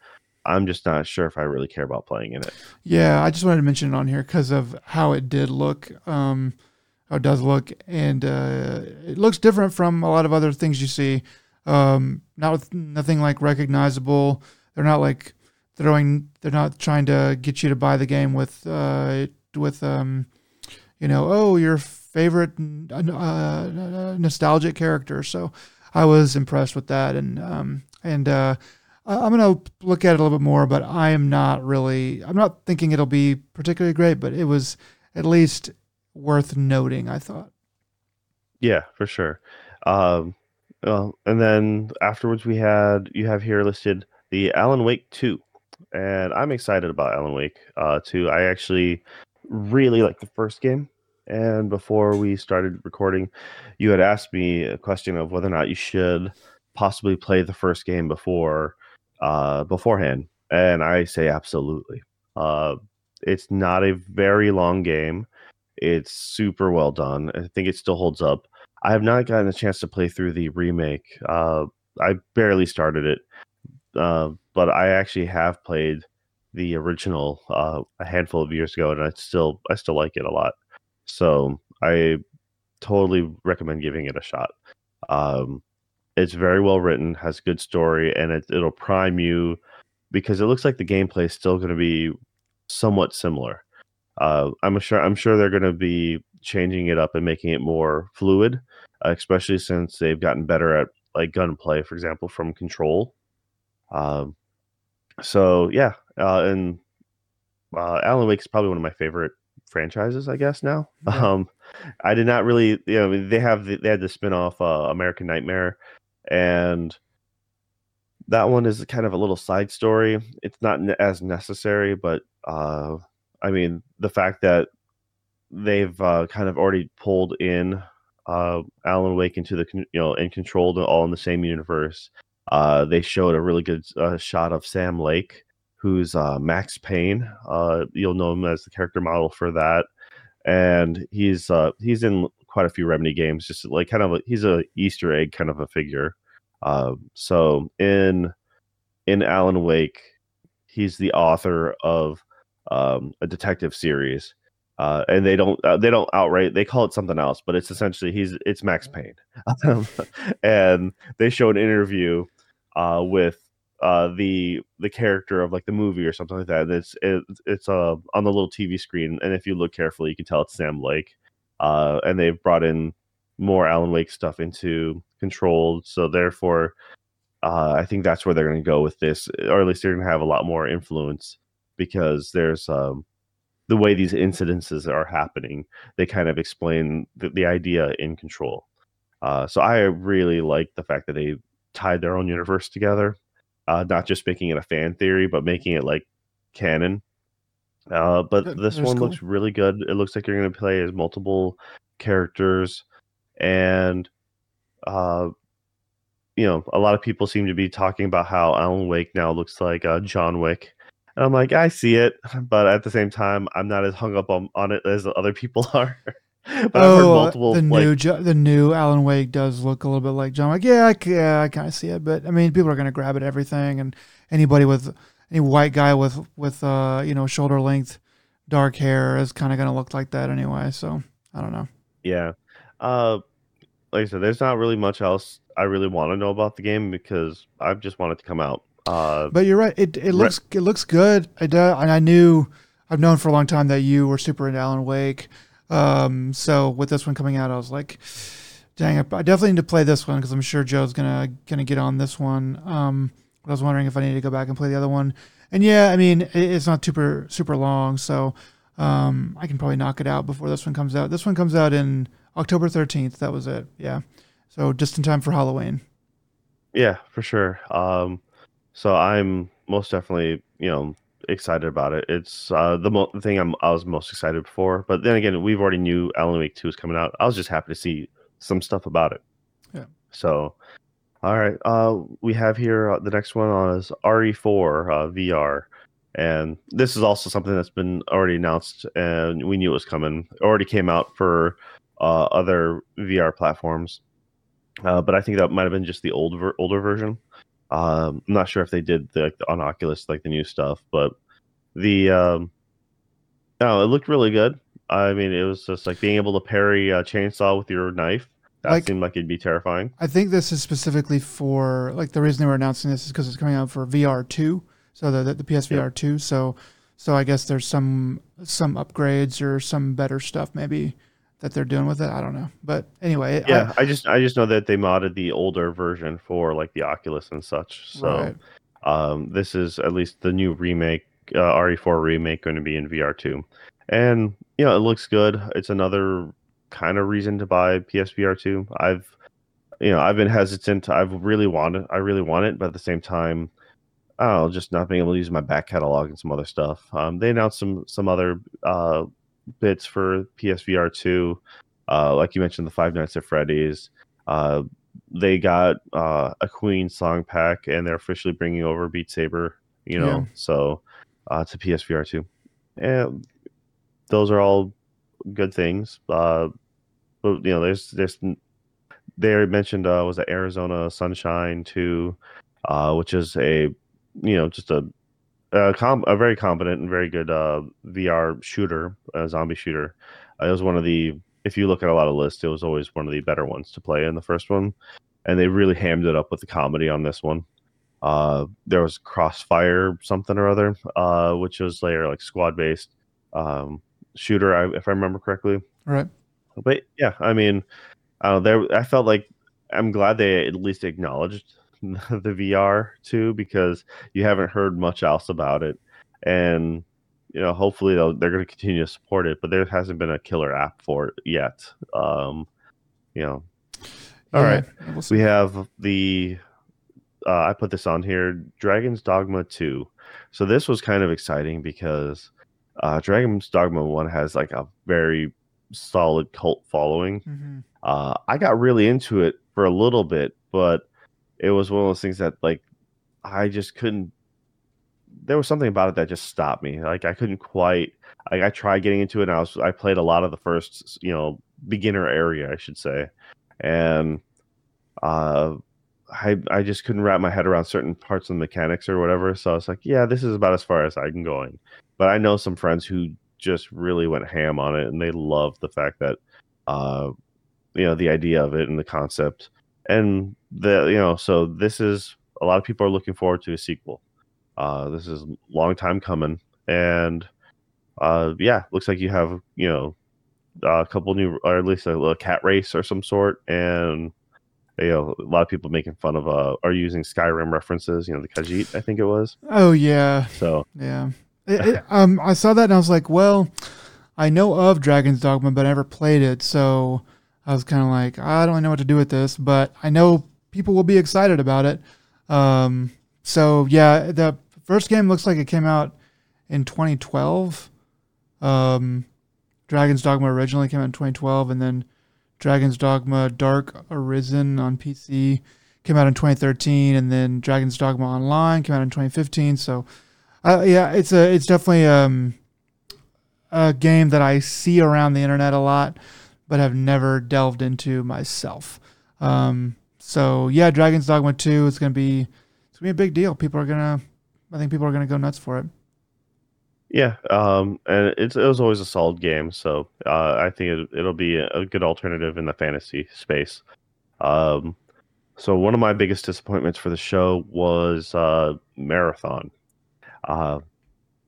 I'm just not sure if I really care about playing in it. Yeah, I just wanted to mention it on here because of how it did look, um, how it does look, and uh, it looks different from a lot of other things you see. Um, not with nothing like recognizable. They're not like throwing. They're not trying to get you to buy the game with uh, with um, you know, oh, your favorite uh, nostalgic character. So I was impressed with that, and um, and uh, I'm gonna look at it a little bit more, but I am not really. I'm not thinking it'll be particularly great, but it was at least worth noting. I thought. Yeah, for sure. Um, well, and then afterwards we had you have here listed the Alan Wake two, and I'm excited about Alan Wake uh, two. I actually really like the first game, and before we started recording, you had asked me a question of whether or not you should possibly play the first game before uh, beforehand, and I say absolutely. Uh, it's not a very long game. It's super well done. I think it still holds up. I have not gotten a chance to play through the remake. Uh, I barely started it, uh, but I actually have played the original uh, a handful of years ago, and I still I still like it a lot. So I totally recommend giving it a shot. Um, it's very well written, has good story, and it, it'll prime you because it looks like the gameplay is still going to be somewhat similar. Uh, I'm sure I'm sure they're going to be changing it up and making it more fluid, uh, especially since they've gotten better at like gunplay, for example, from Control. Um, so yeah, uh, and uh, Alan Wake is probably one of my favorite franchises, I guess. Now, Yeah. um, I did not really, you know, they have the, they had the spinoff uh, American Nightmare, and that one is kind of a little side story. It's not as necessary, but uh, I mean, the fact that they've uh, kind of already pulled in uh, Alan Wake into the you know and controlled all in the same universe. Uh, they showed a really good uh, shot of Sam Lake, who's uh, Max Payne. Uh, you'll know him as the character model for that, and he's uh, he's in quite a few Remedy games. Just like kind of a, he's a Easter egg kind of a figure. Uh, so in in Alan Wake, he's the author of um, a detective series. Uh, and they don't uh, they don't outright they call it something else, but it's essentially he's it's Max Payne, and they show an interview uh, with uh, the the character of like the movie or something like that. And it's it, it's uh, on the little TV screen, and if you look carefully, you can tell it's Sam Lake. Uh, and they've brought in more Alan Wake stuff into Controlled, so therefore, uh, I think that's where they're going to go with this, or at least they're going to have a lot more influence because there's um, the way these incidences are happening. They kind of explain the, the idea in Control. Uh, so I really like the fact that they tied their own universe together, uh, not just making it a fan theory, but making it like canon. Uh, but That- this one cool. looks really good. It looks like you're going to play as multiple characters, and uh, you know, a lot of people seem to be talking about how Alan Wake now looks like uh, John Wick. And I'm like, I see it, but at the same time, I'm not as hung up on, on it as other people are. but I've heard oh, multiple the like new Jo- the new Alan Wake does look a little bit like John Wick. Yeah, I, yeah, I kind of see it, but I mean, people are going to grab at everything, and anybody with any white guy with with uh you know shoulder length dark hair is kind of going to look like that anyway. So I don't know. Yeah. Uh like I said, there's not really much else I really want to know about the game because I just want it to come out. Uh But you're right. It it looks it looks good. I do, and I knew I've known for a long time that you were super into Alan Wake. Um, so with this one coming out, I was like, dang, I I definitely need to play this one because I'm sure Joe's gonna gonna get on this one. Um, I was wondering if I need to go back and play the other one. And yeah, I mean, it's not super super long, so um, I can probably knock it out before this one comes out. This one comes out in October 13th. That was it. Yeah. So just in time for Halloween. yeah, for sure. Um so I'm most definitely, you know, excited about it. It's uh the mo- the thing I'm I was most excited for. But then again, we've already knew Alan Wake 2 is coming out. I was just happy to see some stuff about it. Yeah. So all right, uh, we have here uh, the next one on is RE4 uh, VR, and this is also something that's been already announced, and we knew it was coming. It already came out for uh, other VR platforms, uh, but I think that might have been just the old ver- older version. Um, I'm not sure if they did the, the on Oculus like the new stuff, but the um, no, it looked really good. I mean, it was just like being able to parry a chainsaw with your knife. That Like- seemed like it'd be terrifying. I think this is specifically for like the reason they were announcing this is because it's coming out for VR two, so the the, the PSVR two. So so I guess there's some some upgrades or some better stuff maybe that they're doing with it. I don't know, but anyway, I- yeah I, just i just know that they modded the older version for like the oculus and such so right. um this is at least the new remake uh, re4 remake going to be in vr2 and you know it looks good it's another kind of reason to buy psvr 2 i've you know i've been hesitant i've really wanted i really want it but at the same time know, just not being able to use my back catalog and some other stuff. Um, they announced some some other uh, bits for PSVR two, uh, like you mentioned, the Five Nights at Freddy's. Uh, they got uh, a Queen song pack, and they're officially bringing over Beat Saber. You know, Yeah. so uh, to PSVR two, and those are all good things. Uh, but you know, there's there's they mentioned uh, was the Arizona Sunshine 2, uh, which is a you know just a a, com- a very competent and very good uh, VR shooter, a zombie shooter. Uh, it was one of the if you look at a lot of lists, it was always one of the better ones to play in the first one, and they really hammed it up with the comedy on this one. Uh, there was Crossfire something or other, uh, which was later like squad based um, shooter, I, if I remember correctly Right. but yeah, I mean, I. There, I felt like I'm glad they at least acknowledged the VR too, because you haven't heard much else about it, and you know, hopefully they'll, they're going to continue to support it. But there hasn't been a killer app for it yet. Um, you know, All Yeah, right. we'll we have the uh, I put this on here, Dragon's Dogma 2. So this was kind of exciting because uh, Dragon's Dogma 1 has like a very solid cult following. Mhm. Uh, I got really into it for a little bit, but it was one of those things that like I just couldn't. There was something about it that just stopped me. Like I couldn't quite. Like I tried getting into it. and I was I played a lot of the first you know beginner area, I should say, and uh, I I just couldn't wrap my head around certain parts of the mechanics or whatever. So I was like, yeah, this is about as far as I can going. But I know some friends who just really went ham on it, and they love the fact that, uh, you know, the idea of it and the concept, and the you know, so this is a lot of people are looking forward to a sequel. Uh, this is a long time coming, and uh, yeah, looks like you have you know a couple new, or at least a little cat race or some sort, and you know, a lot of people making fun of uh are using Skyrim references. You know, the Khajiit, I think it was. Oh yeah, So yeah. It, it, um, I saw that and I was like, well, I know of Dragon's Dogma, but I never played it, so I was kind of like, I don't know what to do with this, but I know people will be excited about it. Um, so yeah, the first game looks like it came out in 2012. Um, Dragon's Dogma originally came out in 2012, and then Dragon's Dogma Dark Arisen on PC came out in 2013, and then Dragon's Dogma Online came out in 2015. So, uh, yeah, it's a it's definitely um, a game that I see around the internet a lot, but have never delved into myself. Um, so yeah, Dragon's Dogma 2 is gonna be it's gonna be a big deal. People are gonna I think people are gonna go nuts for it. Yeah, um, and it's it was always a solid game. So uh, I think it, it'll be a, good alternative in the fantasy space. Um, so one of my biggest disappointments for the show was uh, Marathon. Uh,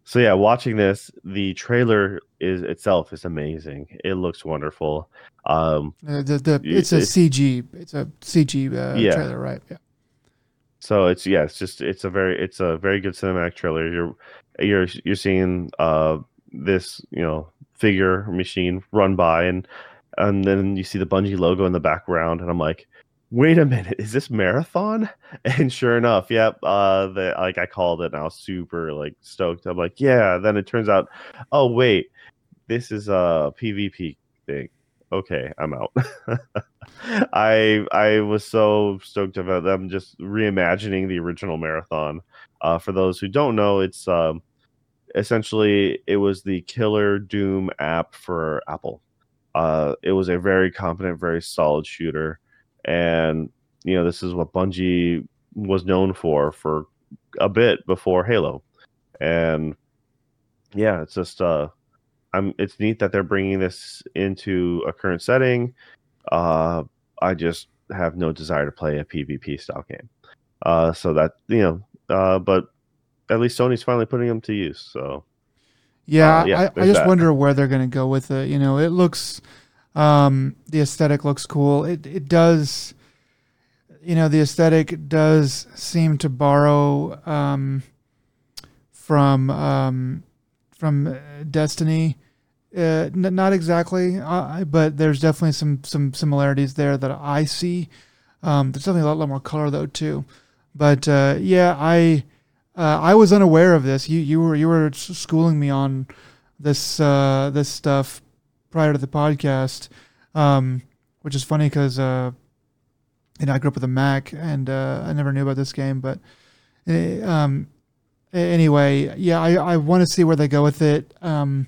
so yeah, watching this, the trailer is itself is amazing. It looks wonderful. Um, Uh, the, the it's a CG it's a CG uh, Yeah. trailer, right? Yeah. So it's yeah, it's just it's a very it's a very good cinematic trailer. You're you're you're seeing uh this you know figure machine run by and and then you see the Bungie logo in the background and I'm like, wait a minute, is this marathon? And sure enough, yep, uh the like I called it and I was super like stoked. I'm like, yeah. Then it turns out, oh wait, this is a PvP thing. Okay, I'm out. I I was so stoked about them just reimagining the original marathon. Uh, for those who don't know, it's um, essentially it was the Killer Doom app for Apple. Uh, it was a very competent, very solid shooter, and you know this is what Bungie was known for for a bit before Halo, and yeah, it's just uh, I'm it's neat that they're bringing this into a current setting. Uh, I just have no desire to play a PvP style game. Uh, so that you know, uh, but at least Sony's finally putting them to use. So Yeah, Uh, yeah, I, I just that. wonder where they're going to go with it. You know, it looks, um, the aesthetic looks cool. It it does, you know, the aesthetic does seem to borrow um, from um, from uh, Destiny. Uh, n- not exactly, uh, but there's definitely some some similarities there that I see. Um, there's definitely a lot, lot more color though too. But uh, yeah, I uh, I was unaware of this. You you were you were schooling me on this uh, this stuff prior to the podcast, um, which is funny because uh, you know I grew up with a Mac and uh, I never knew about this game. But eh, um, anyway, yeah, I, I want to see where they go with it. Um,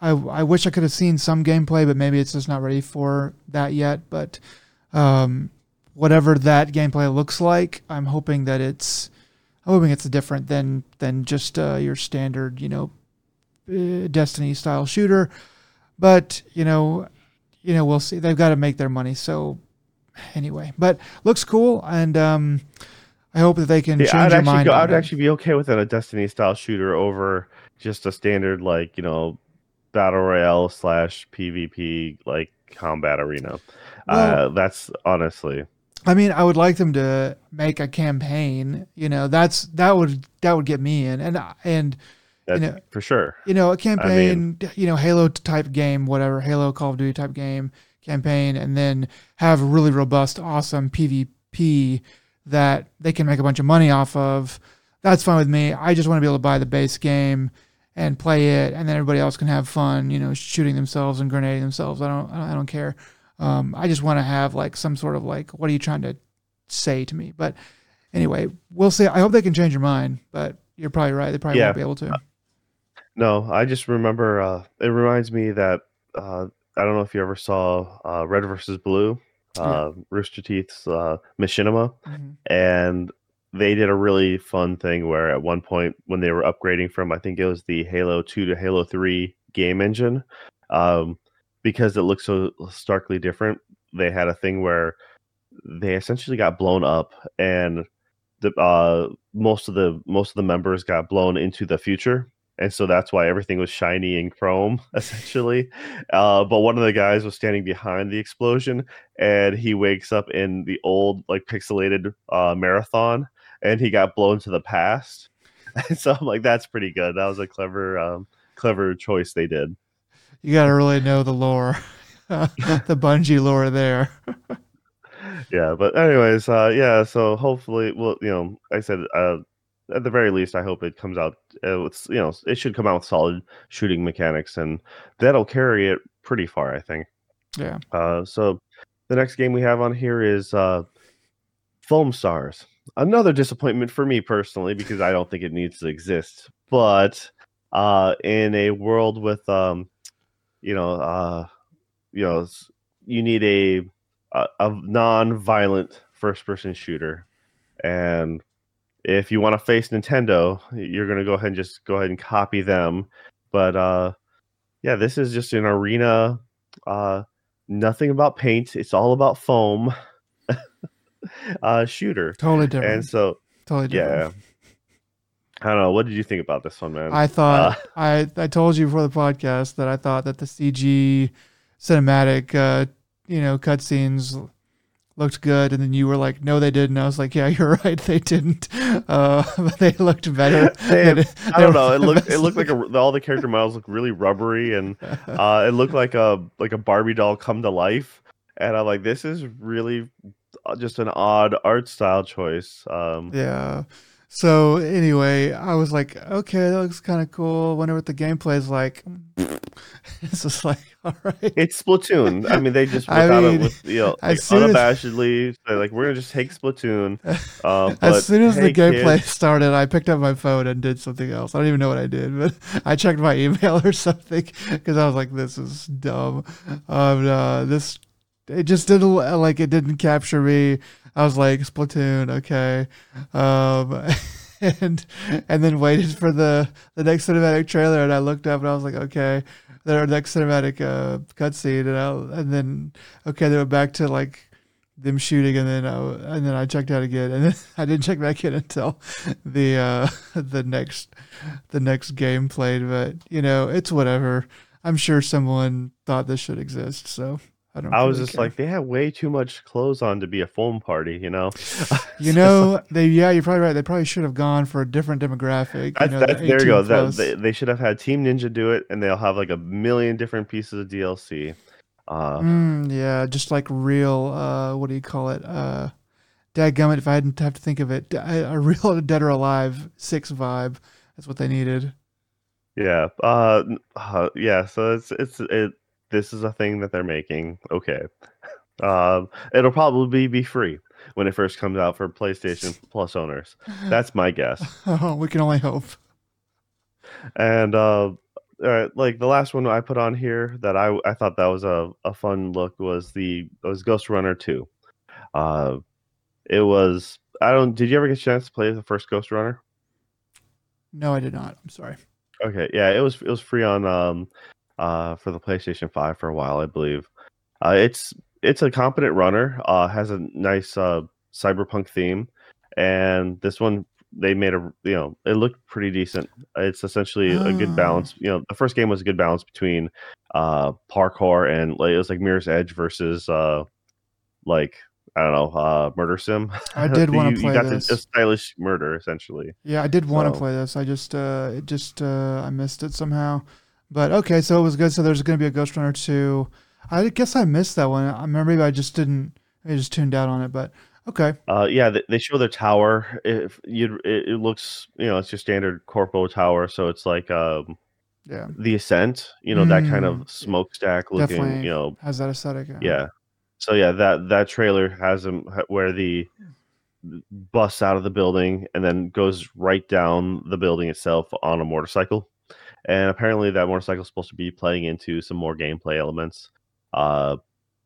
I I wish I could have seen some gameplay, but maybe it's just not ready for that yet. But um, whatever that gameplay looks like, I'm hoping that it's hoping it's different than than just uh, your standard, you know, uh, Destiny style shooter. But you know, you know, we'll see. They've got to make their money. So anyway, but looks cool, and um, I hope that they can yeah, change I'd your mind. go, I'd it. actually be okay with a Destiny style shooter over just a standard like you know battle royale slash PvP like combat arena. Well- uh, that's honestly I mean, I would like them to make a campaign. You know, that's that would that would get me in, and and that's know, for sure. you know, a campaign, you know, Halo type game, whatever, Halo, Call of Duty type game campaign, and then have a really robust, awesome PvP that they can make a bunch of money off of. That's fine with me. I just want to be able to buy the base game and play it, and then everybody else can have fun, you know, shooting themselves and grenading themselves. I don't, I don't care. Um, I just want to have like some sort of like, what are you trying to say to me? But anyway, we'll see. I hope they can change your mind, but you're probably right. They probably Yeah. won't be able to. No, I just remember. Uh, it reminds me that uh, I don't know if you ever saw uh, Red versus Blue, Yeah. uh, Rooster Teeth's uh, Machinima, Mhm. and they did a really fun thing where at one point when they were upgrading from I think it was the Halo 2 to Halo 3 game engine, um, because it looked so starkly different, they had a thing where they essentially got blown up and the uh, most of the most of the members got blown into the future. And so that's why everything was shiny and chrome essentially. Uh, but one of the guys was standing behind the explosion and he wakes up in the old like pixelated uh, marathon and he got blown to the past. And so i'm like that's pretty good. That was a clever um, clever choice they did You got to really know the lore, the Bungie lore there. yeah but anyways uh yeah so hopefully well you know i said uh at the very least i hope it comes out uh, with you know it should come out with solid shooting mechanics and that'll carry it pretty far i think Yeah. uh so the next game we have on here is uh Foamstars another disappointment for me personally because i don't think it needs to exist but uh in a world with um you know uh you know you need a a, a non-violent first-person shooter, and if you want to face Nintendo, you're gonna go ahead and just go ahead and copy them. But uh, yeah, this is just an arena. Uh, nothing about paint. It's all about foam. uh, shooter, Totally different. and so totally different. yeah. I don't know. What did you think about this one, man? I thought Uh, I I told you before the podcast that I thought that the CG cinematic uh, you know cutscenes looked good, and then you were like, "No, they didn't." I was like, "Yeah, you're right, they didn't." Uh, but they looked better. They- They- I don't know. It looked it looked like a, all the character models look really rubbery, and uh, it looked like a like a Barbie doll come to life. And I'm like, this is really uh, just an odd art style choice. Um, Yeah. So anyway, I was like, okay, that looks kind of cool. Wonder what the gameplay is like. it's just like, all right. It's Splatoon. I mean, they just I mean, it with you know like, soon as- unabashedly like we're gonna just take Splatoon. Uh, but, as soon as hey, the gameplay started, I picked up my phone and did something else. I don't even know what I did, but I checked my email or something because I was like, "This is dumb." Um, uh, this it just didn't like it didn't capture me. I was like, "Splatoon, okay," um, and and then waited for the the next cinematic trailer, and I looked up and I was like, "Okay." Their next cinematic uh, cutscene, and I, and then okay, they went back to like them shooting and then uh, and then I checked out again. And then I didn't check back in until the uh the next the next game played. But you know it's whatever. I'm sure someone thought this should exist so I don't I was really just care. like, they have way too much clothes on to be a foam party, you know. you know they yeah you're probably right they probably should have gone for a different demographic you That's, know, the there you go. That, they, they should have had Team Ninja do it, and they'll have like a million different pieces of DLC. Uh, Mm, yeah, just like real. Uh, what do you call it? Uh, dadgummit, if I hadn't have to think of it, a a real Dead or Alive six vibe. That's what they needed. yeah, uh, uh, yeah. So it's it's it. This is a thing that they're making. Okay, um, it'll probably be free when it first comes out for PlayStation Plus owners. That's my guess. Oh, we can only hope. And uh, uh, like the last one I put on here that I I thought that was a, a fun look was the was Ghostrunner two. Uh, it was I don't. Did you ever get a chance to play the first Ghostrunner? No, I did not. I'm sorry. Okay, yeah, it was it was free on um uh for the PlayStation 5 for a while, I believe. Uh it's it's a competent runner, uh has a nice uh cyberpunk theme and this one they made a you know, it looked pretty decent. It's essentially a Ah. good balance. You know, the first game was a good balance between uh parkour and like it was like Mirror's Edge versus uh like I don't know, uh Murder Sim. I did want to you got this. a stylish murder essentially. Yeah, I did want to So- play this. I just, uh, it just, uh, I missed it somehow. But okay, so it was good. So there's going to be a Ghostrunner two. I guess I missed that one. I remember maybe I just didn't. I just tuned out on it. But okay, Uh, yeah, they, they show the tower. If you, it, it looks, you know, it's your standard corpo tower, so it's like um, yeah, the ascent, you know, that kind Mm. of smokestack looking, Definitely. you know, has that aesthetic. Yeah. yeah. so yeah, that that trailer has him where the busts out of the building and then goes right down the building itself on a motorcycle. And apparently, that motorcycle is supposed to be playing into some more gameplay elements. Uh,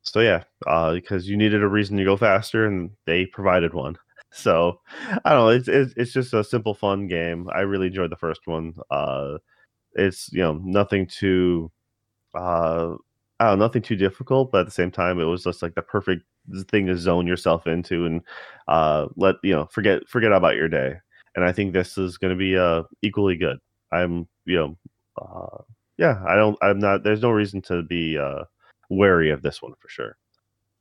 so yeah, uh, because you needed a reason to go faster, and they provided one. So I don't know. It's, it's it's just a simple, fun game. I really enjoyed the first one. Uh, it's you know nothing too, uh, I don't know, nothing too difficult, but at the same time, it was just like the perfect thing to zone yourself into and uh, let you know forget forget about your day. And I think this is going to be uh, equally good. I'm you know uh, yeah I don't I'm not there's no reason to be uh, wary of this one for sure.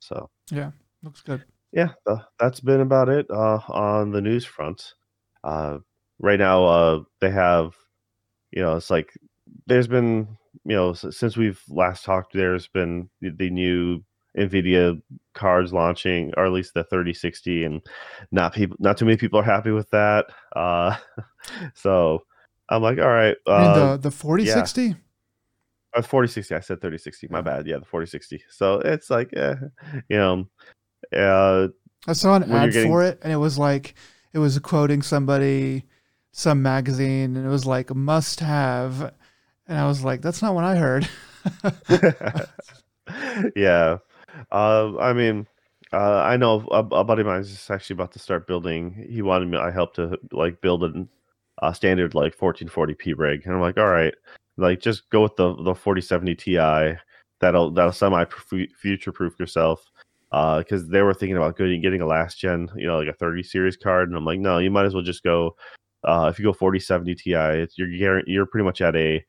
So yeah, looks good yeah, uh, that's been about it uh, on the news front. Uh, right now, uh, they have, you know, it's like there's been, you know, since we've last talked, there's been the, new Nvidia cards launching, or at least the 3060, and not people, not too many people are happy with that. Uh, so I'm like, all right, uh, the the 4060. Yeah. Uh, 4060. I said 3060. My bad. Yeah, the 4060. So it's like, eh, you know, uh, I saw an ad getting... for it, and it was like it was quoting somebody, some magazine, and it was like must have, and I was like, that's not what I heard. yeah, uh, I mean, uh, I know a, a, buddy of mine is actually about to start building. He wanted me, I helped to like build a, a standard like 1440p rig, and I'm like, all right, like just go with the the 4070 Ti. That'll that'll semi future proof yourself because uh, they were thinking about getting getting a last gen, you know, like a 30 series card, and I'm like, no, you might as well just go. Uh, if you go 4070 Ti, it's, you're you're pretty much at a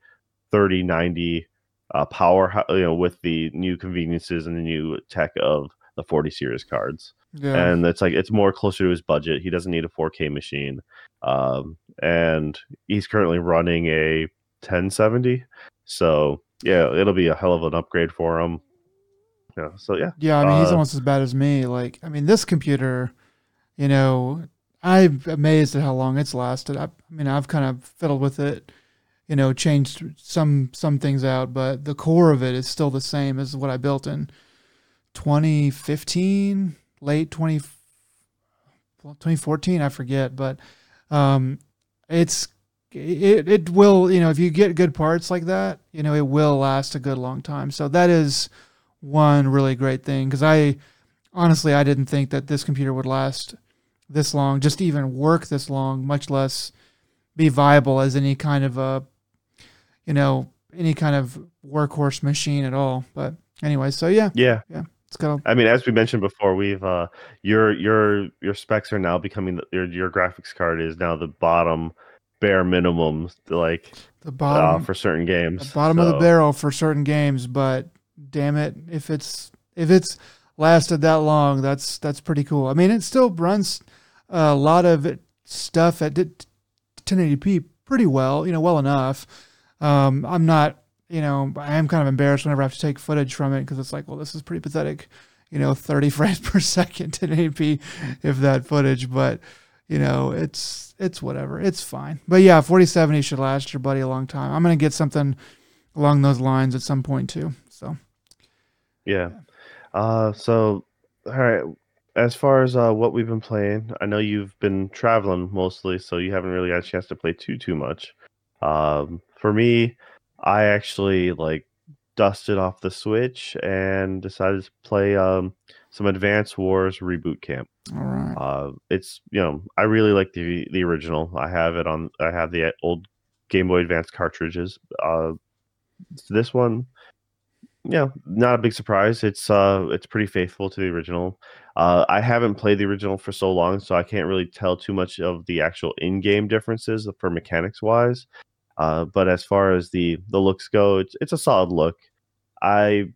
3090 uh, power, you know, with the new conveniences and the new tech of the 40 series cards. Yeah. And it's like it's more closer to his budget. He doesn't need a 4K machine, um, and he's currently running a 1070. So yeah, it'll be a hell of an upgrade for him. Yeah. So yeah. Yeah, I mean, uh, he's almost as bad as me. Like, I mean, this computer, you know, I'm amazed at how long it's lasted. I, I mean, I've kind of fiddled with it, you know, changed some some things out, but the core of it is still the same as what I built in 2015, late 20, 2014, I forget, but um, it's it it will you know if you get good parts like that, you know, it will last a good long time. So that is one really great thing because I honestly I didn't think that this computer would last this long, just even work this long, much less be viable as any kind of a you know any kind of workhorse machine at all. But anyway, so yeah, yeah, yeah. It's. I mean, as we mentioned before, we've uh, your your your specs are now becoming the, your your graphics card is now the bottom bare minimum, like the bottom uh, for certain games. The bottom so. of the barrel for certain games, but damn it, if it's if it's lasted that long, that's that's pretty cool. I mean, it still runs a lot of stuff at 1080p pretty well, you know, well enough. Um, I'm not, you know, I am kind of embarrassed whenever I have to take footage from it because it's like, well, this is pretty pathetic, you know, 30 frames per second 1080p, if that footage, but you know, it's it's whatever, it's fine. But yeah, 4070 should last your buddy a long time. I'm gonna get something along those lines at some point too. So yeah. Uh, so, all right. As far as uh, what we've been playing, I know you've been traveling mostly, so you haven't really got a chance to play too too much. Um, for me, I actually like dusted off the Switch and decided to play um, some Advance Wars Reboot Camp. All right. Uh, it's you know I really like the the original. I have it on. I have the old Game Boy Advance cartridges. Uh, this one yeah, not a big surprise. It's uh, it's pretty faithful to the original. Uh, I haven't played the original for so long, so I can't really tell too much of the actual in-game differences for mechanics wise. Uh, but as far as the the looks go, it's it's a solid look. I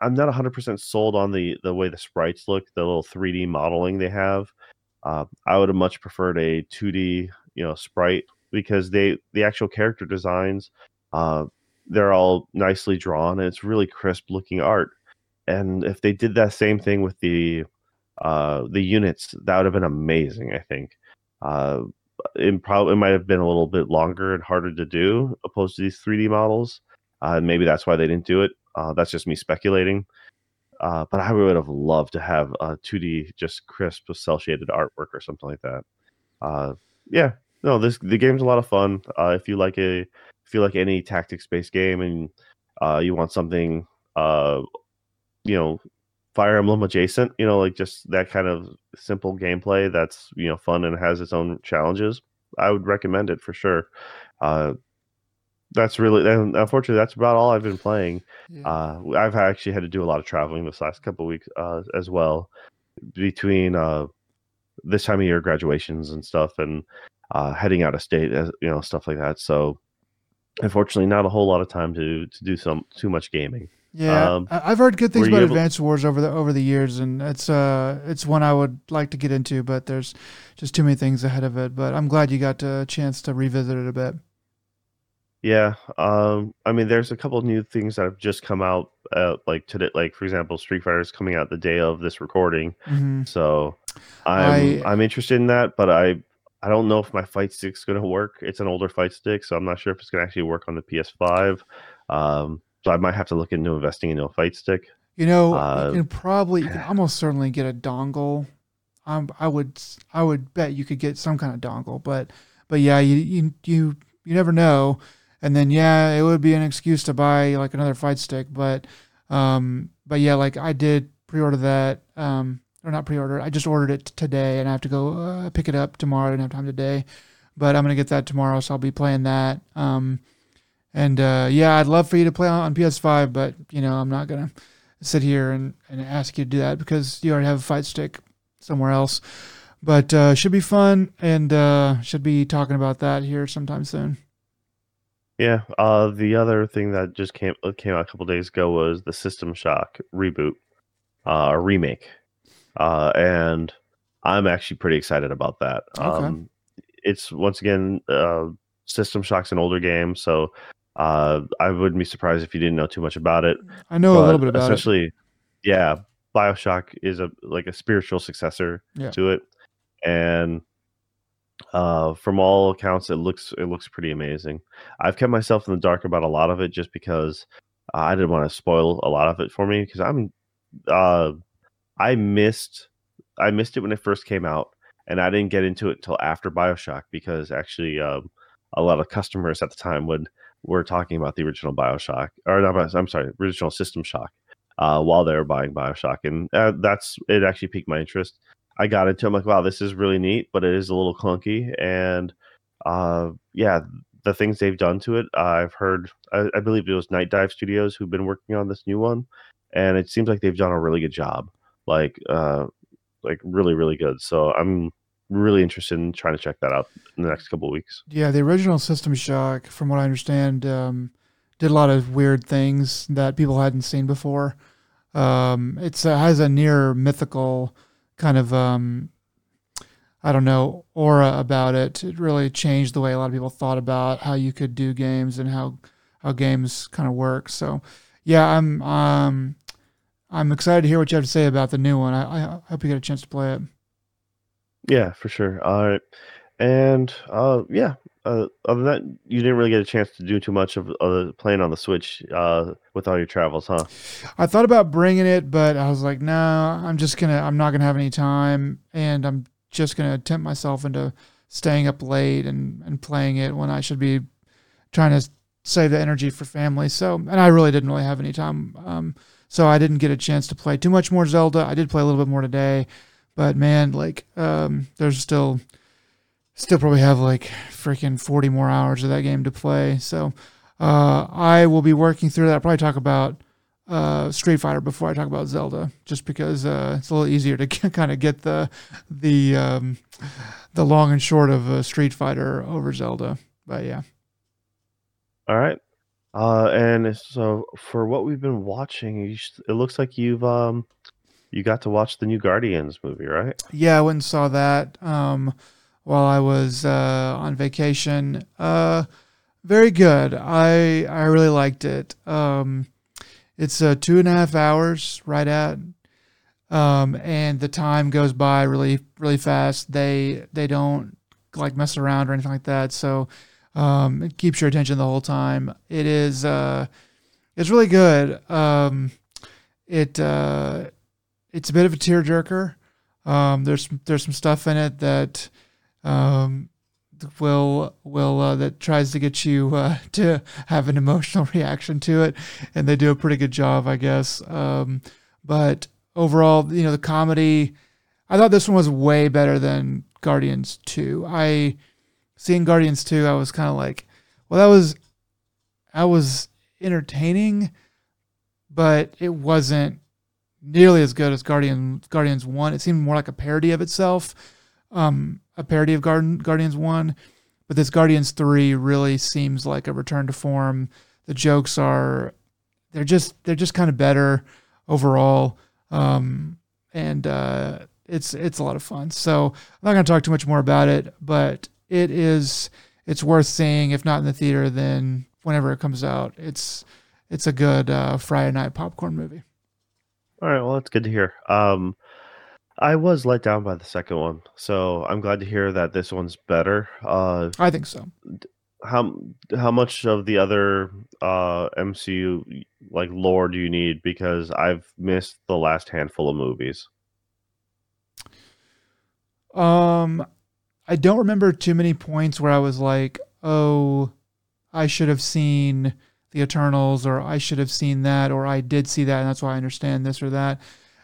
I'm not 100% sold on the the way the sprites look, the little 3D modeling they have. Uh, I would have much preferred a 2D, you know, sprite because they the actual character designs uh, they're all nicely drawn and it's really crisp looking art. And if they did that same thing with the uh, the units, that would have been amazing. I think uh, it probably might have been a little bit longer and harder to do opposed to these 3D models. Uh, maybe that's why they didn't do it. Uh, that's just me speculating. Uh, but I would have loved to have a 2D just crisp cell shaded artwork or something like that. Uh, yeah, no, this the game's a lot of fun. Uh, if you like a if you like any tactics based game and uh, you want something you know Fire Emblem adjacent, you know, like just that kind of simple gameplay that's you know fun and has its own challenges. I would recommend it for sure. Uh, that's really and unfortunately that's about all I've been playing. Yeah. Uh, I've actually had to do a lot of traveling this last couple weeks uh, as well between uh, this time of year graduations and stuff and uh, heading out of state, as you know, stuff like that. So unfortunately, not a whole lot of time to to do some too much gaming. Yeah, um, I've heard good things about Advanced Wars over the over the years, and it's uh it's one I would like to get into, but there's just too many things ahead of it. But I'm glad you got a chance to revisit it a bit. Yeah, um, I mean, there's a couple new things that have just come out, uh, like today. Like for example, Street Fighter is coming out the day of this recording, mm-hmm. so I'm I, I'm interested in that. But I I don't know if my fight stick's going to work. It's an older fight stick, so I'm not sure if it's going to actually work on the PS5. Um, so I might have to look into investing into a fight stick. You know, uh, you can probably, you can almost certainly get a dongle. Um, I would, I would bet you could get some kind of dongle, but, but yeah, you, you, you, you never know. And then yeah, it would be an excuse to buy like another fight stick, but, um, but yeah, like I did pre-order that. Um, or not pre-order. I just ordered it today, and I have to go uh, pick it up tomorrow. I didn't have time today, but I'm gonna get that tomorrow, so I'll be playing that. Um, and uh, yeah, I'd love for you to play on, on PS5, but you know, I'm not gonna sit here and, and ask you to do that because you already have a fight stick somewhere else. But uh, should be fun, and uh, should be talking about that here sometime soon. Yeah. Uh, the other thing that just came uh, came out a couple days ago was the System Shock reboot, uh, remake uh, and I'm actually pretty excited about that. Okay. Um, it's once again uh, System Shock's an older game, so uh, I wouldn't be surprised if you didn't know too much about it. I know a little bit about essentially, it. yeah, Bioshock is a like a spiritual successor yeah. to it, and uh, from all accounts, it looks it looks pretty amazing. I've kept myself in the dark about a lot of it just because I didn't want to spoil a lot of it for me because I'm uh, I missed I missed it when it first came out, and I didn't get into it until after Bioshock because actually um, a lot of customers at the time would were talking about the original Bioshock or not. I'm sorry, original System Shock uh, while they were buying Bioshock, and uh, that's it. Actually piqued my interest. I got into. it. I'm like, wow, this is really neat, but it is a little clunky, and uh, yeah, the things they've done to it. I've heard. I, I believe it was Nightdive Studios who've been working on this new one, and it seems like they've done a really good job like uh like really really good. So I'm really interested in trying to check that out in the next couple of weeks. Yeah, the original System Shock, from what I understand, um, did a lot of weird things that people hadn't seen before. Um, it has a near mythical kind of um, I don't know aura about it. It really changed the way a lot of people thought about how you could do games and how how games kind of work. So yeah, I'm um I'm excited to hear what you have to say about the new one. I, I hope you get a chance to play it. Yeah, for sure. All right, and uh, yeah. Uh, other than that, you didn't really get a chance to do too much of uh, playing on the Switch uh, with all your travels, huh? I thought about bringing it, but I was like, no, I'm just gonna. I'm not gonna have any time, and I'm just gonna tempt myself into staying up late and and playing it when I should be trying to save the energy for family. So, and I really didn't really have any time. Um, so I didn't get a chance to play too much more Zelda. I did play a little bit more today, but man, like um, there's still still probably have like freaking 40 more hours of that game to play. So uh, I will be working through that. I'll probably talk about uh, Street Fighter before I talk about Zelda, just because uh, it's a little easier to kind of get the the um, the long and short of uh, Street Fighter over Zelda. But yeah. All right. Uh, and so for what we've been watching, it looks like you've um you got to watch the new Guardians movie, right? Yeah, I went and saw that um while I was uh, on vacation. Uh, very good. I I really liked it. Um, it's uh, two and a half hours, right at, um, and the time goes by really really fast. They they don't like mess around or anything like that. So um, it keeps your attention the whole time. It is uh, it's really good. Um, it uh, it's a bit of a tearjerker. Um, there's there's some stuff in it that um, will will uh, that tries to get you uh, to have an emotional reaction to it, and they do a pretty good job, I guess. Um, but overall, you know, the comedy, I thought this one was way better than Guardians Two. I seeing Guardians Two, I was kind of like, well, that was, I was entertaining, but it wasn't nearly as good as Guardian Guardians One. It seemed more like a parody of itself, um, a parody of Garden, Guardians One. But this Guardians Three really seems like a return to form. The jokes are, they're just they're just kind of better overall, um, and uh, it's it's a lot of fun. So I'm not going to talk too much more about it, but it is it's worth seeing. If not in the theater, then whenever it comes out, it's it's a good uh, Friday night popcorn movie. All right, well, that's good to hear. Um, I was let down by the second one, so I'm glad to hear that this one's better. Uh, I think so. how how much of the other uh, MCU like lore do you need? Because I've missed the last handful of movies. Um, I don't remember too many points where I was like, "Oh, I should have seen the Eternals," or "I should have seen that," or "I did see that, and that's why I understand this or that."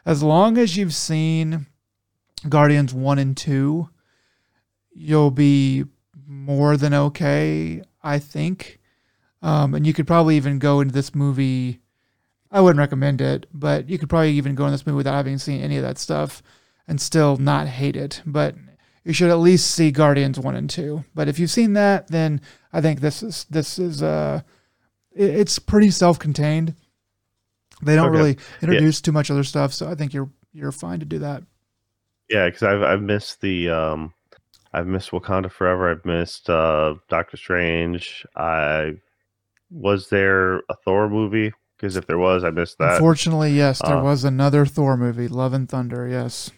As long as you've seen Guardians one and two, you'll be more than okay, I think. Um, and you could probably even go into this movie. I wouldn't recommend it, but you could probably even go in this movie without having seen any of that stuff and still not hate it. But you should at least see Guardians one and two. But if you've seen that, then I think this is this is uh, it's pretty self-contained. They don't Okay. really introduce too much other stuff, so I think you're you're fine to do that. Yeah, because I've I've missed the um, I've missed Wakanda Forever. I've missed uh, Doctor Strange. I was there a Thor movie? Because if there was, I missed that. Unfortunately, yes, there Uh, was another Thor movie, Love and Thunder. Yes,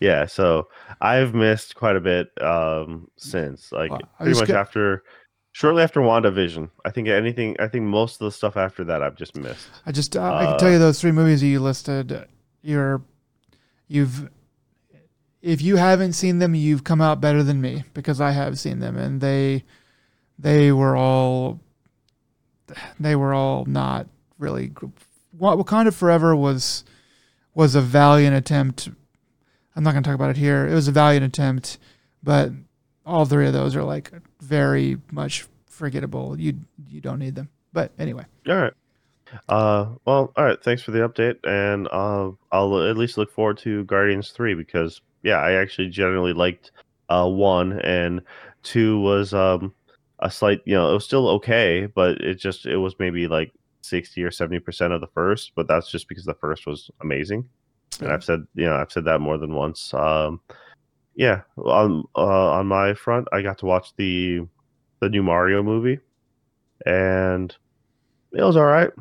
Yeah, so I've missed quite a bit um, since, like Well, pretty much after, shortly after WandaVision. I think anything, I think most of the stuff after that I've just missed. I just uh, I can Uh, tell you those three movies you listed. You're you've if you haven't seen them, you've come out better than me because I have seen them and they they were all they were all not really. Wakanda Forever was was a valiant attempt. I'm not going to talk about it here. It was a valiant attempt, but all three of those are like very much forgettable. You you don't need them. But anyway, All right. Uh, well, all right. Thanks for the update, and uh, I'll at least look forward to Guardians Three because yeah, I actually generally liked uh one and two was um a slight you know it was still okay, but it just it was maybe like sixty or seventy percent of the first, but that's just because the first was amazing, and I've said you know I've said that more than once. Um, yeah, on uh, on my front, I got to watch the the new Mario movie, and it was all right.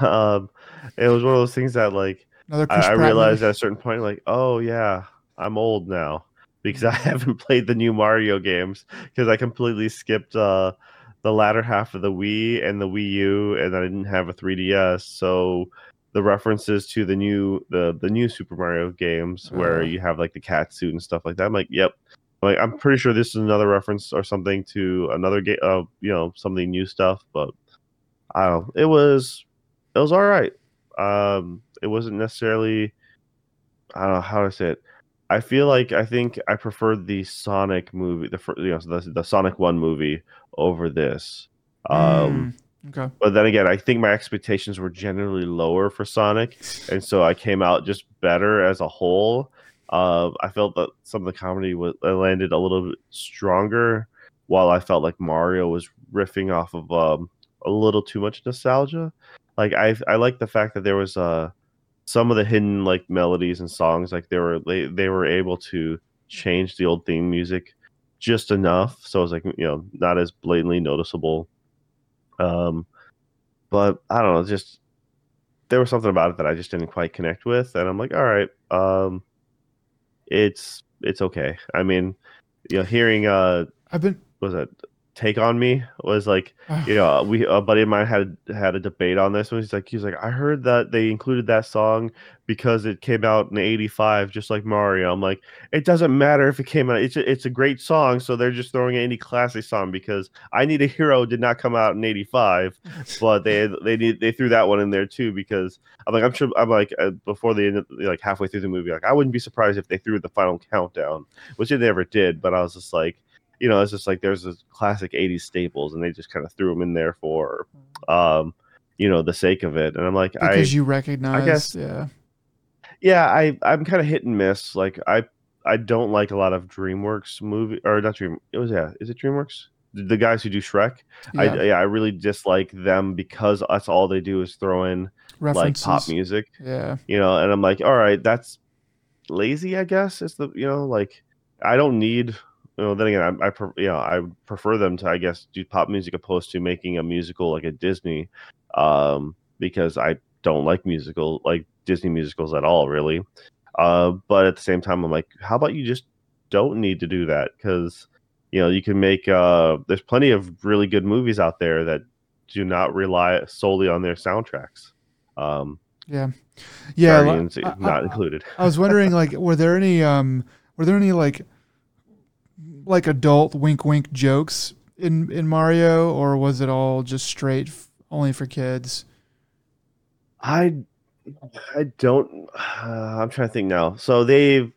Um, it was one of those things that like I, I realized movie. at a certain point, like, oh yeah, I'm old now because I haven't played the new Mario games because I completely skipped uh, the latter half of the Wii and the Wii U, and I didn't have a 3DS, so the references to the new the the new Super Mario games where Uh. you have like the cat suit and stuff like that. I'm like, yep. Like I'm pretty sure this is another reference or something to another game, uh, you know, something new stuff. But I don't. It was, it was all right. Um, it wasn't necessarily. I don't know how to say it. I feel like I think I preferred the Sonic movie, the you know the, the Sonic One movie over this. Um, Mm, okay. but then again, I think my expectations were generally lower for Sonic, and so I came out just better as a whole. Uh, I felt that some of the comedy was landed a little bit stronger, while I felt like Mario was riffing off of um, a little too much nostalgia. Like I, I like the fact that there was uh, some of the hidden like melodies and songs, like they were they, they were able to change the old theme music just enough, so it was like you know not as blatantly noticeable um, but I don't know, just there was something about it that I just didn't quite connect with, and I'm like, all right, um, it's it's okay. I mean, you know, hearing uh, I've been what was that take on me was like you know we a buddy of mine had had a debate on this one he's like he's like i heard that they included that song because it came out in 85 just like mario. I'm like it doesn't matter if it came out it's a, it's a great song so they're just throwing any classic song because i need a hero did not come out in 85 but they they need they threw that one in there too because i'm like i'm sure i'm like uh, before the end like halfway through the movie like i wouldn't be surprised if they threw the final countdown which they never did but i was just like you know, it's just like there's this classic 80s staples and they just kind of threw them in there for um you know the sake of it. And i'm like because I, you recognize, I guess- yeah, yeah i i'm kind of hit and miss. Like i i don't like a lot of dreamworks movie or not dream it was yeah is it dreamworks? The, the guys who do shrek? Yeah. i yeah. i really dislike them because that's all they do is throw in references. like pop music. Yeah, you know and i'm like all right that's lazy i guess It's the you know like i don't need know then again i, I pre- you know i would prefer them to i guess do pop music opposed to making a musical like a disney um because i don't like musical like disney musicals at all really. Uh but at the same time i'm like how about you just don't need to do that? Because you know you can make uh there's plenty of really good movies out there that do not rely solely on their soundtracks. Um yeah, yeah. Guardians I- not included. I was wondering, like, were there any, um, were there any like, like adult wink wink jokes in in Mario, or was it all just straight f- only for kids? I I don't. Uh, I'm trying to think now. So they,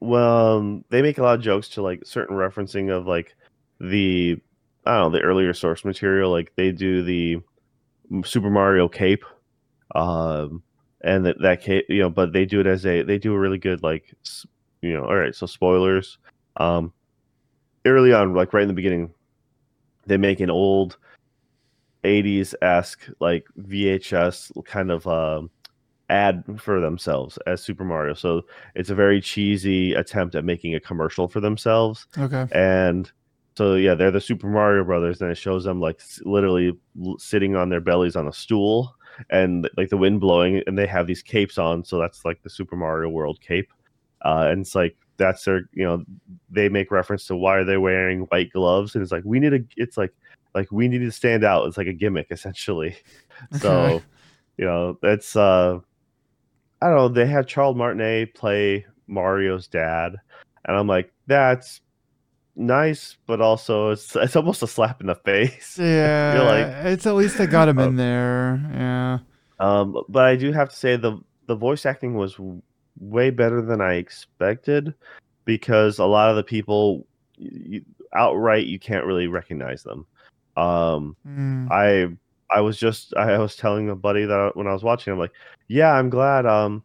well, um, they make a lot of jokes to like certain referencing of like the I don't know the earlier source material. Like they do the Super Mario cape, um, and that that cape, you know, but they do it as a they do a really good like you know. All right, so spoilers. Um, early on, like right in the beginning, they make an old 80s esque like VHS kind of um, ad for themselves as Super Mario. So it's a very cheesy attempt at making a commercial for themselves. Okay, And so yeah, they're the Super Mario Brothers, and it shows them like literally sitting on their bellies on a stool, and like the wind blowing, and they have these capes on. So that's like the Super Mario World cape, uh, and it's like that's their you know they make reference to why are they wearing white gloves, and it's like we need a it's like like we need to stand out. It's like a gimmick essentially. So you know that's uh I don't know. They had Charles Martinet play Mario's dad, and I'm like that's nice, but also it's it's almost a slap in the face. yeah, like, it's at least they got him in there. Yeah, Um, but I do have to say the the voice acting was way better than I expected because a lot of the people you, outright you can't really recognize them. Um, Mm. I I was just I was telling a buddy that when I was watching, I'm like, yeah, I'm glad um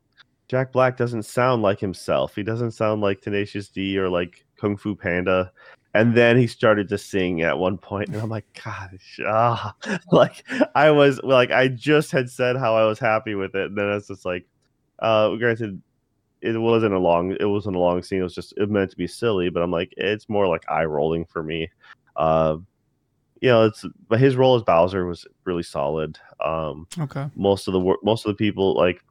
Jack Black doesn't sound like himself. He doesn't sound like Tenacious D or like Kung Fu Panda. And then he started to sing at one point, and I'm like, gosh, ah, like I was like, I just had said how I was happy with it, and then it's just like, uh, granted, it wasn't a long, it wasn't a long scene. It was just it meant to be silly, but I'm like, it's more like eye rolling for me. Uh, you know, it's but his role as Bowser was really solid. Um, okay, most of the work, most of the people like,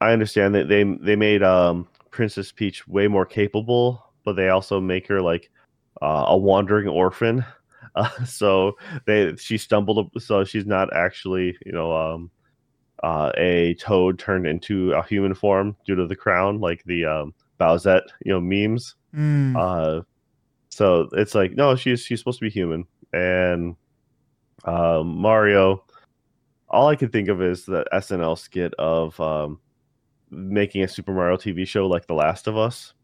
I understand that they they made um Princess Peach way more capable, but they also make her like uh, a wandering orphan. Uh, so they she stumbled, so she's not actually you know um uh, a toad turned into a human form due to the crown, like the um, Bowsette you know memes. Mm. Uh, so it's like no, she's she's supposed to be human, and um, Mario. All I can think of is the SNL skit of um, making a Super Mario TV show like The Last of Us.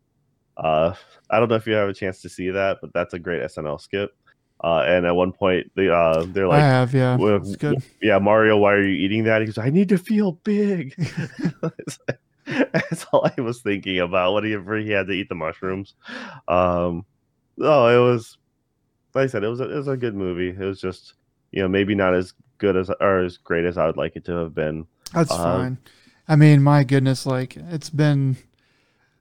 Uh, I don't know if you have a chance to see that, but that's a great SNL skit. Uh, and at one point, they uh, they're I like, have, yeah, well, good. "Yeah, Mario, why are you eating that?" He goes, "I need to feel big." That's all I was thinking about whenever he had to eat the mushrooms. Um, no, it was like I said, it was a, it was a good movie. It was just you know maybe not as good as or as great as I would like it to have been. That's Uh, fine. I mean, my goodness, like it's been,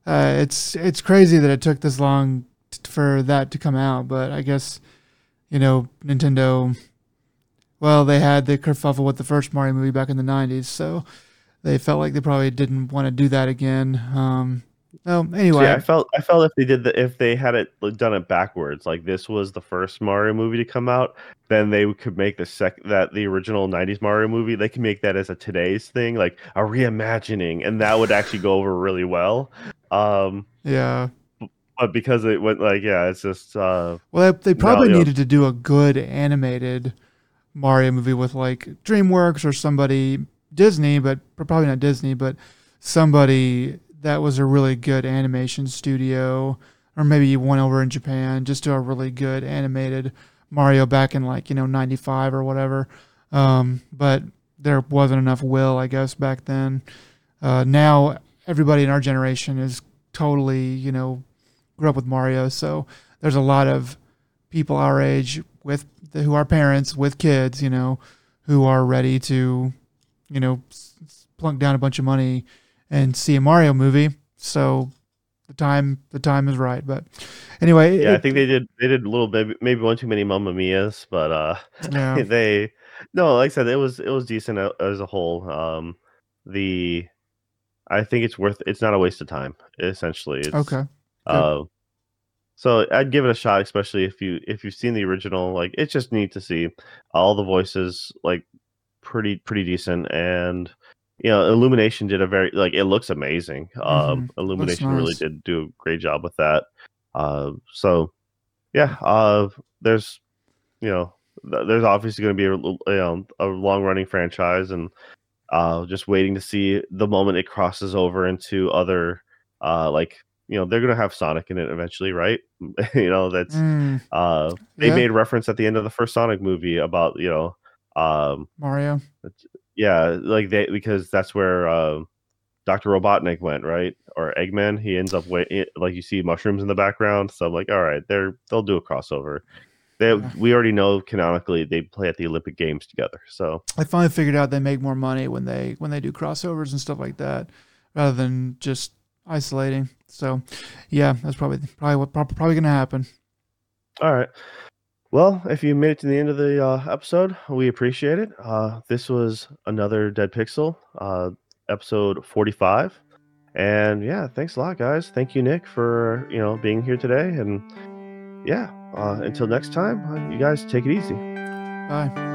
uh, it's it's crazy that it took this long t- for that to come out. But I guess, you know, Nintendo. Well, they had the kerfuffle with the first Mario movie back in the '90s, so they felt like they probably didn't want to do that again. Um, Oh, anyway, See, I felt I felt if they did the if they had it done it backwards, like this was the first Mario movie to come out, then they could make the sec that the original '90s Mario movie. They can make that as a today's thing, like a reimagining, and that would actually go over really well. Um, yeah. But because it went like yeah, it's just uh, Well, they, they probably needed to do a good animated Mario movie with like DreamWorks or somebody Disney, but probably not Disney, but somebody that was a really good animation studio, or maybe one over in Japan, just do a really good animated Mario back in like you know '95 or whatever. Um, but there wasn't enough will, I guess, back then. Uh, now everybody in our generation is totally you know grew up with Mario, so there's a lot of people our age with who are parents with kids, you know, who are ready to, you know, plunk down a bunch of money and see a Mario movie. So the time the time is right. But anyway, yeah, I think they did they did a little bit maybe one too many Mamma Mia's, but uh, yeah, they no like i said it was it was decent as a whole um the i think it's worth it's not a waste of time essentially it's, okay. Uh so i'd give it a shot especially if you if you've seen the original like it's just neat to see all the voices like pretty pretty decent and you know illumination did a very like it looks amazing. Um illumination really nice. did do a great job with that. Uh so yeah uh there's you know th- there's obviously going to be a you know, a long running franchise and uh just waiting to see the moment it crosses over into other uh like you know they're going to have sonic in it eventually right you know that's Mm, uh they Yeah. made reference at the end of the first sonic movie about you know um Mario. yeah like they because that's where uh, dr robotnik went right or eggman he ends up wa- i- like you see mushrooms in the background so i'm like all right they're they'll do a crossover they Yeah. we already know canonically they play at the olympic games together so I finally figured out they make more money when they when they do crossovers and stuff like that, rather than just isolating. So, yeah, that's probably probably what probably gonna happen. All right. Well, if you made it to the end of the uh, episode, we appreciate it. Uh, this was another Dead Pixel, uh, episode 45. And yeah, thanks a lot, guys. Thank you, Nick, for you know being here today. And yeah, uh, until next time, uh, you guys take it easy. Bye.